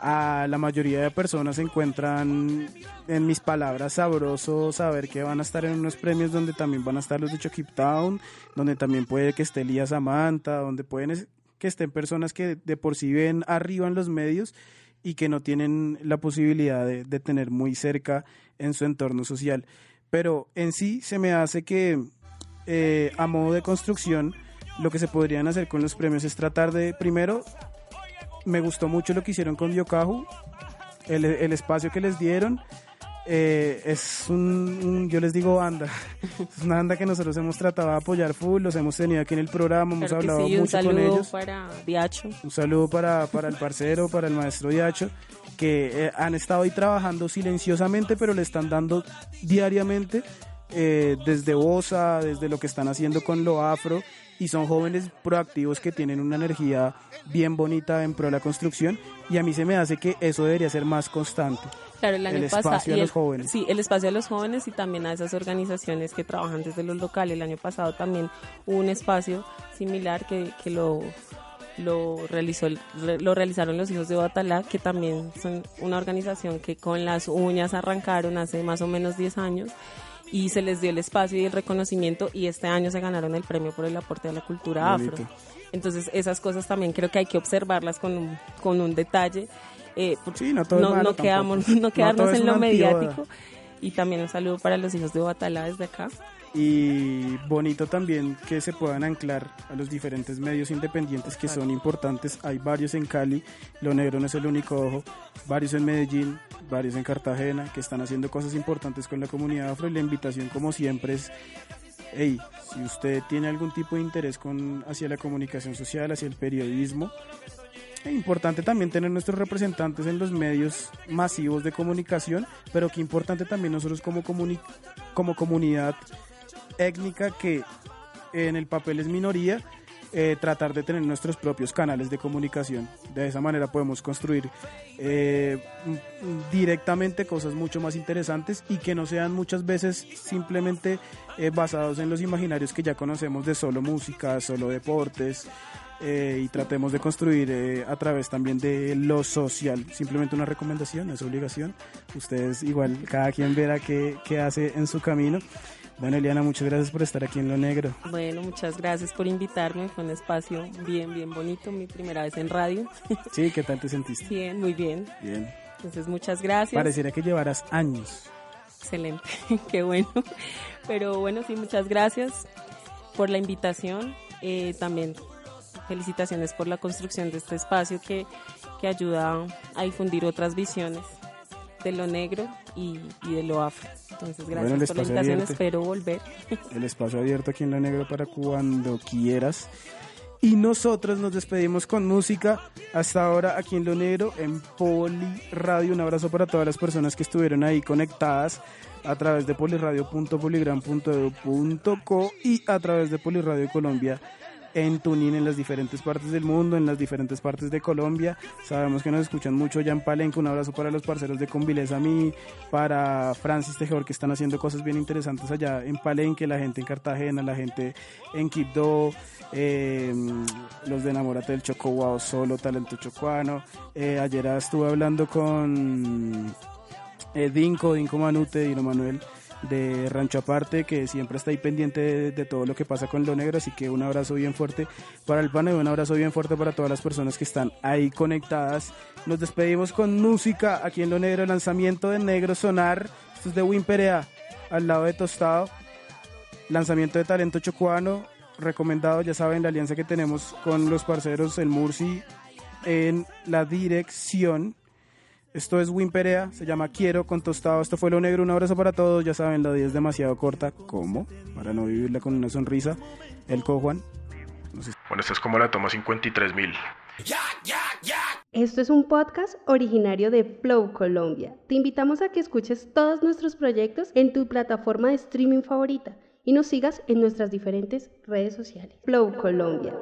a la mayoría de personas se encuentran, en mis palabras, sabroso saber que van a estar en unos premios donde también van a estar los de Chucky Town, donde también puede que esté Elías Samantha, donde pueden que estén personas que de por sí ven arriba en los medios y que no tienen la posibilidad de, de tener muy cerca en su entorno social. Pero en sí se me hace que eh, a modo de construcción lo que se podrían hacer con los premios es tratar de, primero, me gustó mucho lo que hicieron con Yokahu, el, el espacio que les dieron. eh, es un, un- yo les digo banda, *laughs* es una banda que nosotros hemos tratado de apoyar full, los hemos tenido aquí en el programa, hemos Claro hablado sí, un mucho con saludo ellos. para Diacho. Un saludo para, para el parcero, para el maestro Diacho, que eh, han estado ahí trabajando silenciosamente, pero le están dando diariamente eh, desde Bosa, desde lo que están haciendo con lo afro, y son jóvenes proactivos que tienen una energía bien bonita en pro de la construcción, y a mí se me hace que eso debería ser más constante. Claro, el año El espacio pasado. a los el- jóvenes. Sí, el espacio a los jóvenes y también a esas organizaciones que trabajan desde los locales. El año pasado también hubo un espacio similar que, que lo lo realizó lo realizaron los hijos de Batalá que también son una organización que con las uñas arrancaron hace más o menos 10 años y se les dio el espacio y el reconocimiento y este año se ganaron el premio por el aporte a la cultura afro entonces esas cosas también creo que hay que observarlas con un, con un detalle eh, Sí, no no, malo no tampoco. quedamos, *laughs* No no quedarnos en lo antiboda. mediático. Y también un saludo para los hijos de Batalá desde acá. Y bonito también que se puedan anclar a los diferentes medios independientes que son importantes. Hay varios en Cali, Lo Negro no es el único ojo, varios en Medellín, varios en Cartagena, que están haciendo cosas importantes con la comunidad afro. Y la invitación, como siempre, es, hey, si usted tiene algún tipo de interés con, hacia la comunicación social, hacia el periodismo, es importante también tener nuestros representantes en los medios masivos de comunicación, pero qué importante también nosotros como, comuni- como comunidad étnica que en el papel es minoría, eh, tratar de tener nuestros propios canales de comunicación. De esa manera podemos construir eh, directamente cosas mucho más interesantes y que no sean muchas veces simplemente eh, basados en los imaginarios que ya conocemos de solo música, solo deportes. y tratemos de construir a través también de lo social. Simplemente una recomendación, es obligación. Ustedes igual, cada quien verá qué, qué hace en su camino. Bueno, Eliana, muchas gracias por estar aquí en Lo Negro. Bueno, muchas gracias por invitarme. Fue un espacio bien, bien bonito. Mi primera vez en radio. *laughs* Sí, ¿qué tal te sentiste? Bien, muy bien. Bien. Entonces, muchas gracias. Pareciera que llevaras años. Excelente, *laughs* qué bueno. Pero bueno, sí, muchas gracias por la invitación. Eh, también felicitaciones por la construcción de este espacio que, que ayuda a difundir otras visiones de lo negro y, y de lo afro. Entonces, Bueno, gracias el por la invitación. abierto. Espero volver. El espacio abierto aquí en Lo Negro para cuando quieras. Y nosotros nos despedimos con música. Hasta ahora aquí en Lo Negro, en Poli Radio. Un abrazo para todas las personas que estuvieron ahí conectadas a través de poliradio.poligram.edu.co y a través de Poliradio Colombia en Tunín en las diferentes partes del mundo, en las diferentes partes de Colombia. Sabemos que nos escuchan mucho ya en Palenque. Un abrazo para los parceros de Conviles a mí, para Francis Tejedor, que están haciendo cosas bien interesantes allá en Palenque, la gente en Cartagena, la gente en Quibdó, eh, los de Enamórate del Choco Wow Solo, Talento Chocuano. Eh, ayer estuve hablando con eh, Dinko, Dinko Manute, Dino Manuel de Rancho Aparte, que siempre está ahí pendiente de, todo lo que pasa con lo negro, así que un abrazo bien fuerte para el panel, un abrazo bien fuerte para todas las personas que están ahí conectadas. Nos despedimos con música aquí en lo negro, lanzamiento de Negro Sonar, esto es de Wimperea, al lado de Tostado, lanzamiento de talento chocuano, recomendado, ya saben, la alianza que tenemos con los parceros, el Murci, en la dirección. Esto es Wimperea, se llama Quiero con Tostado. Esto fue Lo Negro, un abrazo para todos. Ya saben, la vida es demasiado corta. ¿Cómo? Para no vivirla con una sonrisa. El Cojuan. Bueno, esta es como la toma 53.000. Esto es un podcast originario de Flow Colombia. Te invitamos a que escuches todos nuestros proyectos en tu plataforma de streaming favorita y nos sigas en nuestras diferentes redes sociales. Flow Colombia.